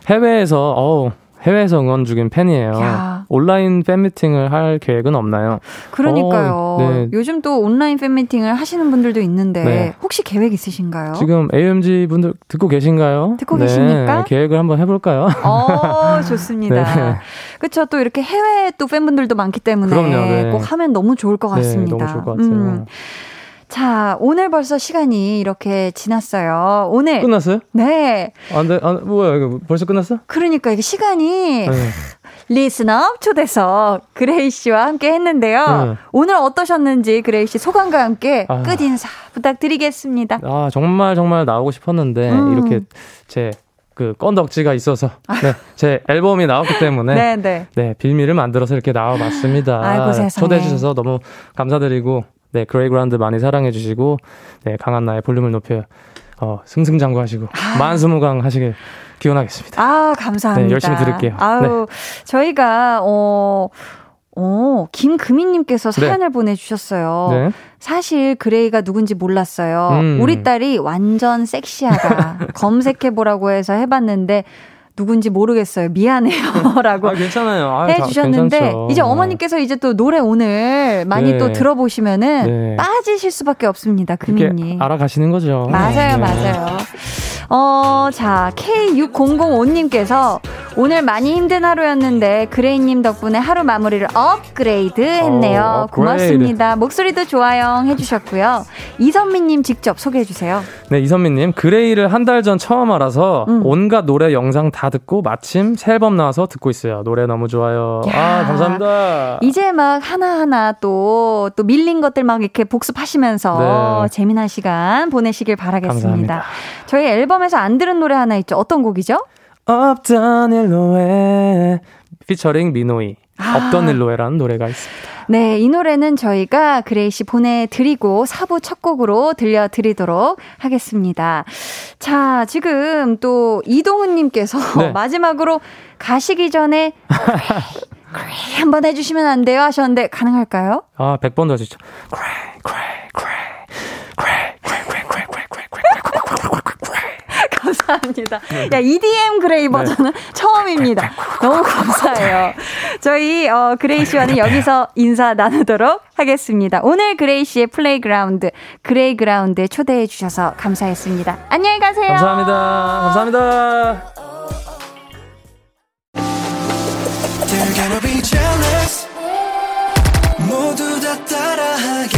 해외에서 어우 해외에서 응원 중인 팬이에요. 야. 온라인 팬 미팅을 할 계획은 없나요? 그러니까요. 어, 네. 요즘 또 온라인 팬미팅을 하시는 분들도 있는데 네. 혹시 계획 있으신가요? 지금 AMG 분들 듣고 계신가요? 듣고 네, 계십니까? 계획을 한번 해볼까요? 어, 좋습니다. 네. 그렇죠. 또 이렇게 해외 또 팬분들도 많기 때문에 그럼요, 네. 꼭 하면 너무 좋을 것 네, 같습니다. 너무 좋을 것 같아요. 음. 자, 오늘 벌써 시간이 이렇게 지났어요. 오늘 끝났어요? 네. 안 돼, 안, 뭐야, 이거 벌써 끝났어? 그러니까 이게 시간이 네. listener 초대석 그레이 씨와 함께 했는데요. 네. 오늘 어떠셨는지 그레이 씨 소감과 함께 아. 끝 인사 부탁드리겠습니다. 아, 정말 정말 나오고 싶었는데, 음. 이렇게 제 그 건덕지가 있어서, 네, 제 앨범이 나왔기 때문에, 네, 네. 네, 빌미를 만들어서 이렇게 나와봤습니다. 아이고, 세상에. 초대해 주셔서 너무 감사드리고, 네, 그레이그라운드 많이 사랑해 주시고, 네, 강한나의 볼륨을 높여, 어, 승승장구하시고, 만수무강 하시길 기원하겠습니다. 아, 감사합니다. 네, 열심히 들을게요. 아우, 저희가, 어, 어, 김금희님께서 네. 사연을 보내주셨어요. 네. 사실 그레이가 누군지 몰랐어요. 음. 우리 딸이 완전 섹시하다. 검색해보라고 해서 해봤는데, 누군지 모르겠어요. 미안해요. 라고 아, 괜찮아요. 아, 해주셨는데, 다 괜찮죠. 이제 어머니께서 이제 또 노래 오늘 많이 네. 또 들어보시면은 네. 빠지실 수밖에 없습니다. 금희님. 알아가시는 거죠. 맞아요, 네. 맞아요. 어, 자, K6005님께서 오늘 많이 힘든 하루였는데 그레이님 덕분에 하루 마무리를 업그레이드 했네요. 어, 업그레이드. 고맙습니다. 목소리도 좋아요 해주셨고요. 이선미님 직접 소개해주세요. 네, 이선미님. 그레이를 한 달 전 처음 알아서 음. 온갖 노래 영상 다 듣고 마침 새 앨범 나와서 듣고 있어요. 노래 너무 좋아요. 야. 아, 감사합니다. 이제 막 하나하나 또, 또 밀린 것들 막 이렇게 복습하시면서 네. 재미난 시간 보내시길 바라겠습니다. 감사합니다. 저희 앨범 에서 안 들은 노래 하나 있죠. 어떤 곡이죠? 없던 일로에 피처링 미노이. 아. 없던 일로에라는 노래가 있습니다. 네, 이 노래는 저희가 그레이 씨 보내드리고 4부 첫 곡으로 들려드리도록 하겠습니다. 자, 지금 또 이동훈님께서 네. 마지막으로 가시기 전에 그레이 한번 해주시면 안 돼요 하셨는데 가능할까요? 아, 100번도. 그레이, 그레이, 그레이. 그레이, 그레이, 그레이, 그레이, 그레이, 그레이, 그레이, 그레이. 감사합니다. 야, EDM 그레이 버전은 처음입니다. 너무 감사해요. 저희, 어, 그레이 씨와는 여기서 인사 나누도록 하겠습니다. 오늘 그레이 씨의 playground, 그레이 그라운드에 초대해 주셔서 감사했습니다. 안녕히 가세요. 감사합니다. 감사합니다. 모두 다 따라하게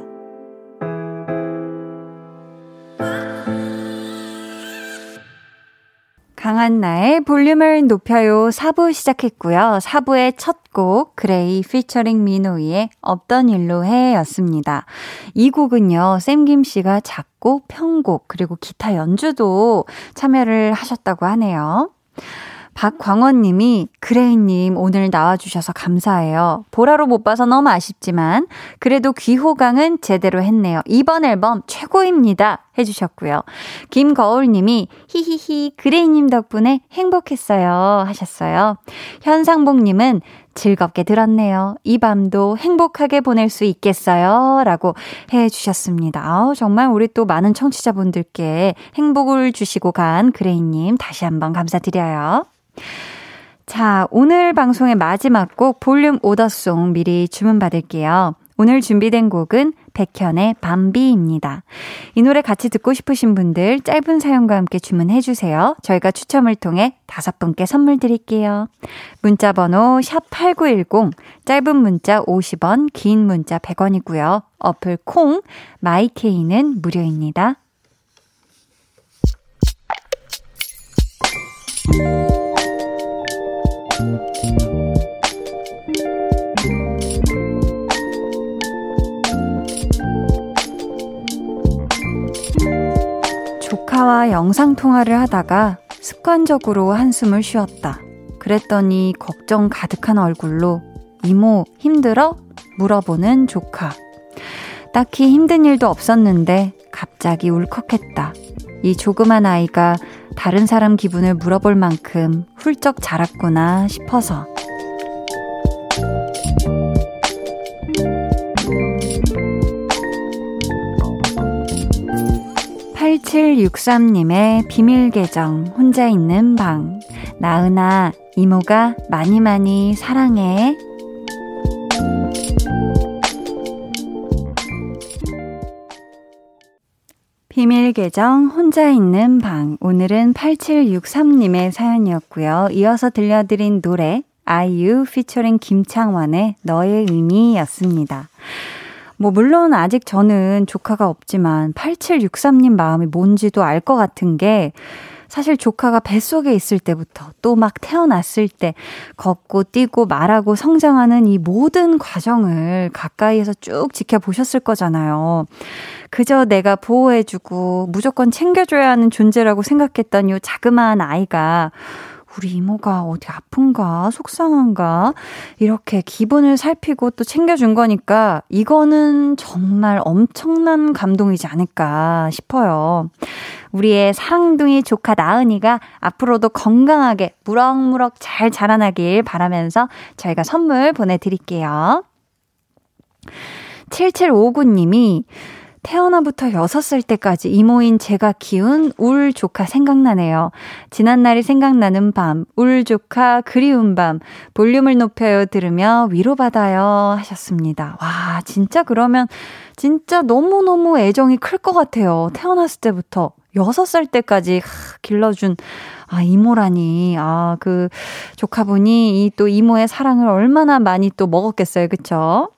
강한나의 볼륨을 높여요 4부 시작했고요. 4부의 첫 곡 그레이 피처링 미노이의 없던 일로 해 였습니다. 이 곡은요. 샘김 씨가 작곡, 편곡 그리고 기타 연주도 참여를 하셨다고 하네요. 박광원님이 그레이님 오늘 나와주셔서 감사해요. 보라로 못 봐서 너무 아쉽지만 그래도 귀호강은 제대로 했네요. 이번 앨범 최고입니다. 해주셨고요. 김거울님이 히히히 그레이님 덕분에 행복했어요 하셨어요. 현상복님은 즐겁게 들었네요. 이 밤도 행복하게 보낼 수 있겠어요. 라고 해 주셨습니다. 아우, 정말 우리 또 많은 청취자분들께 행복을 주시고 간 그레이님 다시 한번 감사드려요. 자, 오늘 방송의 마지막 곡 볼륨 오더송 미리 주문 받을게요. 오늘 준비된 곡은 백현의 밤비입니다. 이 노래 같이 듣고 싶으신 분들 짧은 사연과 함께 주문해 주세요. 저희가 추첨을 통해 다섯 분께 선물 드릴게요. 문자 번호 샵8910 짧은 문자 50원, 긴 문자 100원이고요. 어플 콩 마이케이는 무료입니다. 조카와 영상통화를 하다가 습관적으로 한숨을 쉬었다. 그랬더니 걱정 가득한 얼굴로 이모 힘들어? 물어보는 조카. 딱히 힘든 일도 없었는데 갑자기 울컥했다. 이 조그만 아이가 다른 사람 기분을 물어볼 만큼 훌쩍 자랐구나 싶어서. 8763님의 비밀 계정, 혼자 있는 방. 나은아, 이모가 많이 많이 사랑해. 비밀 계정 혼자 있는 방. 오늘은 8763님의 사연이었고요. 이어서 들려드린 노래 아이유 피처링 김창완의 너의 의미였습니다. 뭐, 물론 아직 저는 조카가 없지만 8763님 마음이 뭔지도 알 것 같은 게 사실 조카가 뱃속에 있을 때부터 또 막 태어났을 때 걷고 뛰고 말하고 성장하는 이 모든 과정을 가까이에서 쭉 지켜보셨을 거잖아요. 그저 내가 보호해주고 무조건 챙겨줘야 하는 존재라고 생각했던 요 자그마한 아이가 우리 이모가 어디 아픈가, 속상한가, 이렇게 기분을 살피고 또 챙겨준 거니까 이거는 정말 엄청난 감동이지 않을까 싶어요. 우리의 사랑둥이 조카 나은이가 앞으로도 건강하게 무럭무럭 잘 자라나길 바라면서 저희가 선물 보내드릴게요. 7759님이 태어나부터 6살 때까지 이모인 제가 키운 울 조카 생각나네요. 지난날이 생각나는 밤, 울 조카 그리운 밤, 볼륨을 높여요 들으며 위로받아요 하셨습니다. 와, 진짜 그러면 진짜 너무너무 애정이 클 것 같아요. 태어났을 때부터 6살 때까지 하, 길러준 아, 이모라니. 아, 그 조카분이 이 또 이모의 사랑을 얼마나 많이 또 먹었겠어요. 그쵸?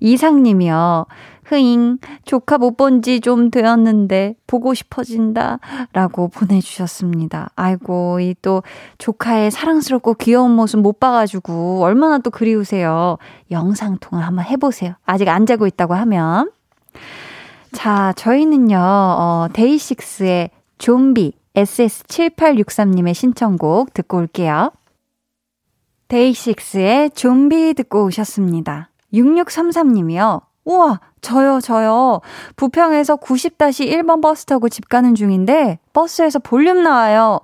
이상님이요. 흐잉, 조카 못 본 지 좀 되었는데, 보고 싶어진다. 라고 보내주셨습니다. 아이고, 이 또, 조카의 사랑스럽고 귀여운 모습 못 봐가지고, 얼마나 또 그리우세요. 영상통화 한번 해보세요. 아직 안 자고 있다고 하면. 자, 저희는요, 어, 데이식스의 좀비, SS7863님의 신청곡 듣고 올게요. 데이식스의 좀비 듣고 오셨습니다. 6633님이요. 우와, 저요, 저요. 부평에서 90-1번 버스 타고 집 가는 중인데, 버스에서 볼륨 나와요.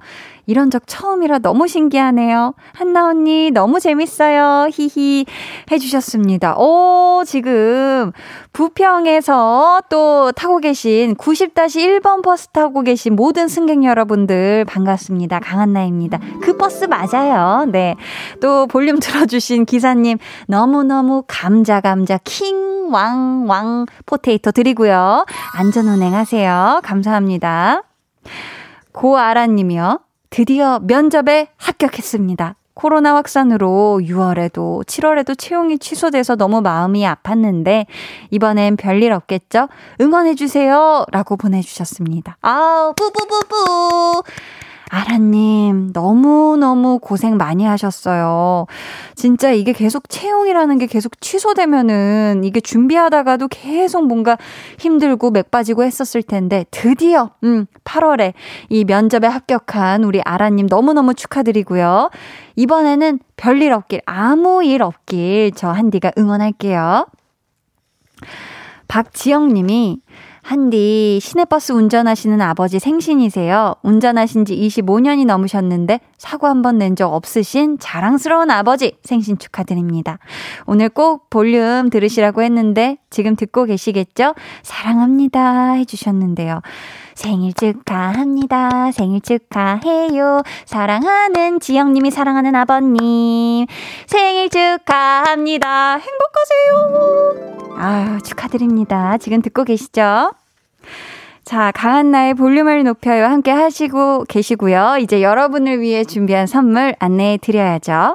이런 적 처음이라 너무 신기하네요. 한나 언니, 너무 재밌어요. 히히. 해주셨습니다. 오, 지금, 부평에서 또 타고 계신 90-1번 버스 타고 계신 모든 승객 여러분들 반갑습니다. 강한나입니다. 그 버스 맞아요. 네. 또 볼륨 틀어주신 기사님, 너무너무 감자, 감자, 킹, 왕, 왕, 포테이토 드리고요. 안전 운행 하세요. 감사합니다. 고아라님이요. 드디어 면접에 합격했습니다. 코로나 확산으로 6월에도 7월에도 채용이 취소돼서 너무 마음이 아팠는데 이번엔 별일 없겠죠? 응원해 주세요! 라고 보내 주셨습니다. 아우, 뿌뿌뿌뿌! 아라님, 너무너무 고생 많이 하셨어요. 진짜 이게 계속 채용이라는 게 계속 취소되면은 이게 준비하다가도 계속 뭔가 힘들고 맥 빠지고 했었을 텐데 드디어, 음, 8월에 이 면접에 합격한 우리 아라님 너무너무 축하드리고요. 이번에는 별일 없길, 아무 일 없길 저 한디가 응원할게요. 박지영 님이 한디 시내버스 운전하시는 아버지 생신이세요. 운전하신 지 25년이 넘으셨는데 사고 한 번 낸 적 없으신 자랑스러운 아버지 생신 축하드립니다. 오늘 꼭 볼륨 들으시라고 했는데 지금 듣고 계시겠죠? 사랑합니다 해주셨는데요. 생일 축하합니다. 생일 축하해요. 사랑하는 지영님이 사랑하는 아버님. 생일 축하합니다. 행복하세요. 아유, 축하드립니다. 지금 듣고 계시죠? 자, 강한 나의 볼륨을 높여요. 함께 하시고 계시고요. 이제 여러분을 위해 준비한 선물 안내해 드려야죠.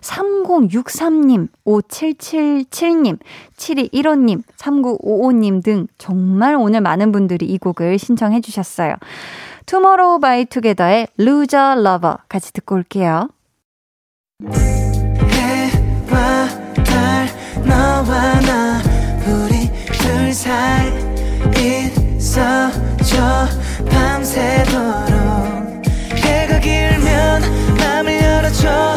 3063님, 5777님, 7215님, 3955님 등 정말 오늘 많은 분들이 이 곡을 신청해 주셨어요. 투모로우 바이 투게더의 Loser Lover 같이 듣고 올게요. 해와 달 너와 나 우리 둘 사이 있어줘 밤새도록 해가 길면 맘을 열어줘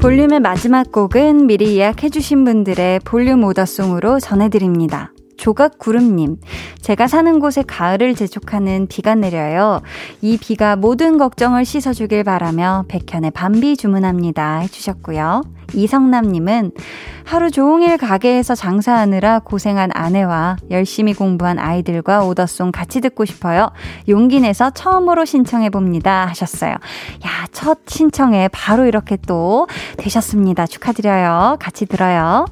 볼륨의 마지막 곡은 미리 예약해주신 분들의 볼륨 오더송으로 전해드립니다. 조각구름님, 제가 사는 곳에 가을을 재촉하는 비가 내려요. 이 비가 모든 걱정을 씻어주길 바라며 백현의 밤비 주문합니다. 해주셨고요. 이성남님은 하루 종일 가게에서 장사하느라 고생한 아내와 열심히 공부한 아이들과 오더송 같이 듣고 싶어요. 용기 내서 처음으로 신청해봅니다. 하셨어요. 야, 첫 신청에 바로 이렇게 또 되셨습니다. 축하드려요. 같이 들어요.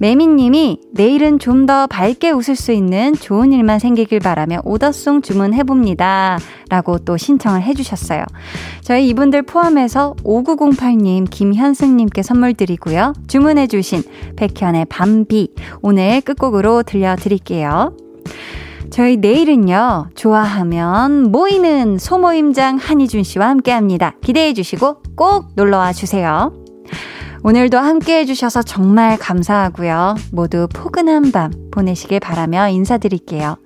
매미님이 내일은 좀 더 밝게 웃을 수 있는 좋은 일만 생기길 바라며 오더송 주문해봅니다. 라고 또 신청을 해주셨어요. 저희 이분들 포함해서 5908님, 김현승님께 선물 드리고요. 주문해주신 백현의 밤비 오늘 끝곡으로 들려드릴게요. 저희 내일은요, 좋아하면 모이는 소모임장 한희준 씨와 함께 합니다. 기대해 주시고 꼭 놀러와 주세요. 오늘도 함께 해주셔서 정말 감사하고요. 모두 포근한 밤 보내시길 바라며 인사드릴게요.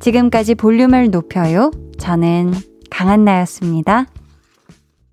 지금까지 볼륨을 높여요. 저는 강한나였습니다.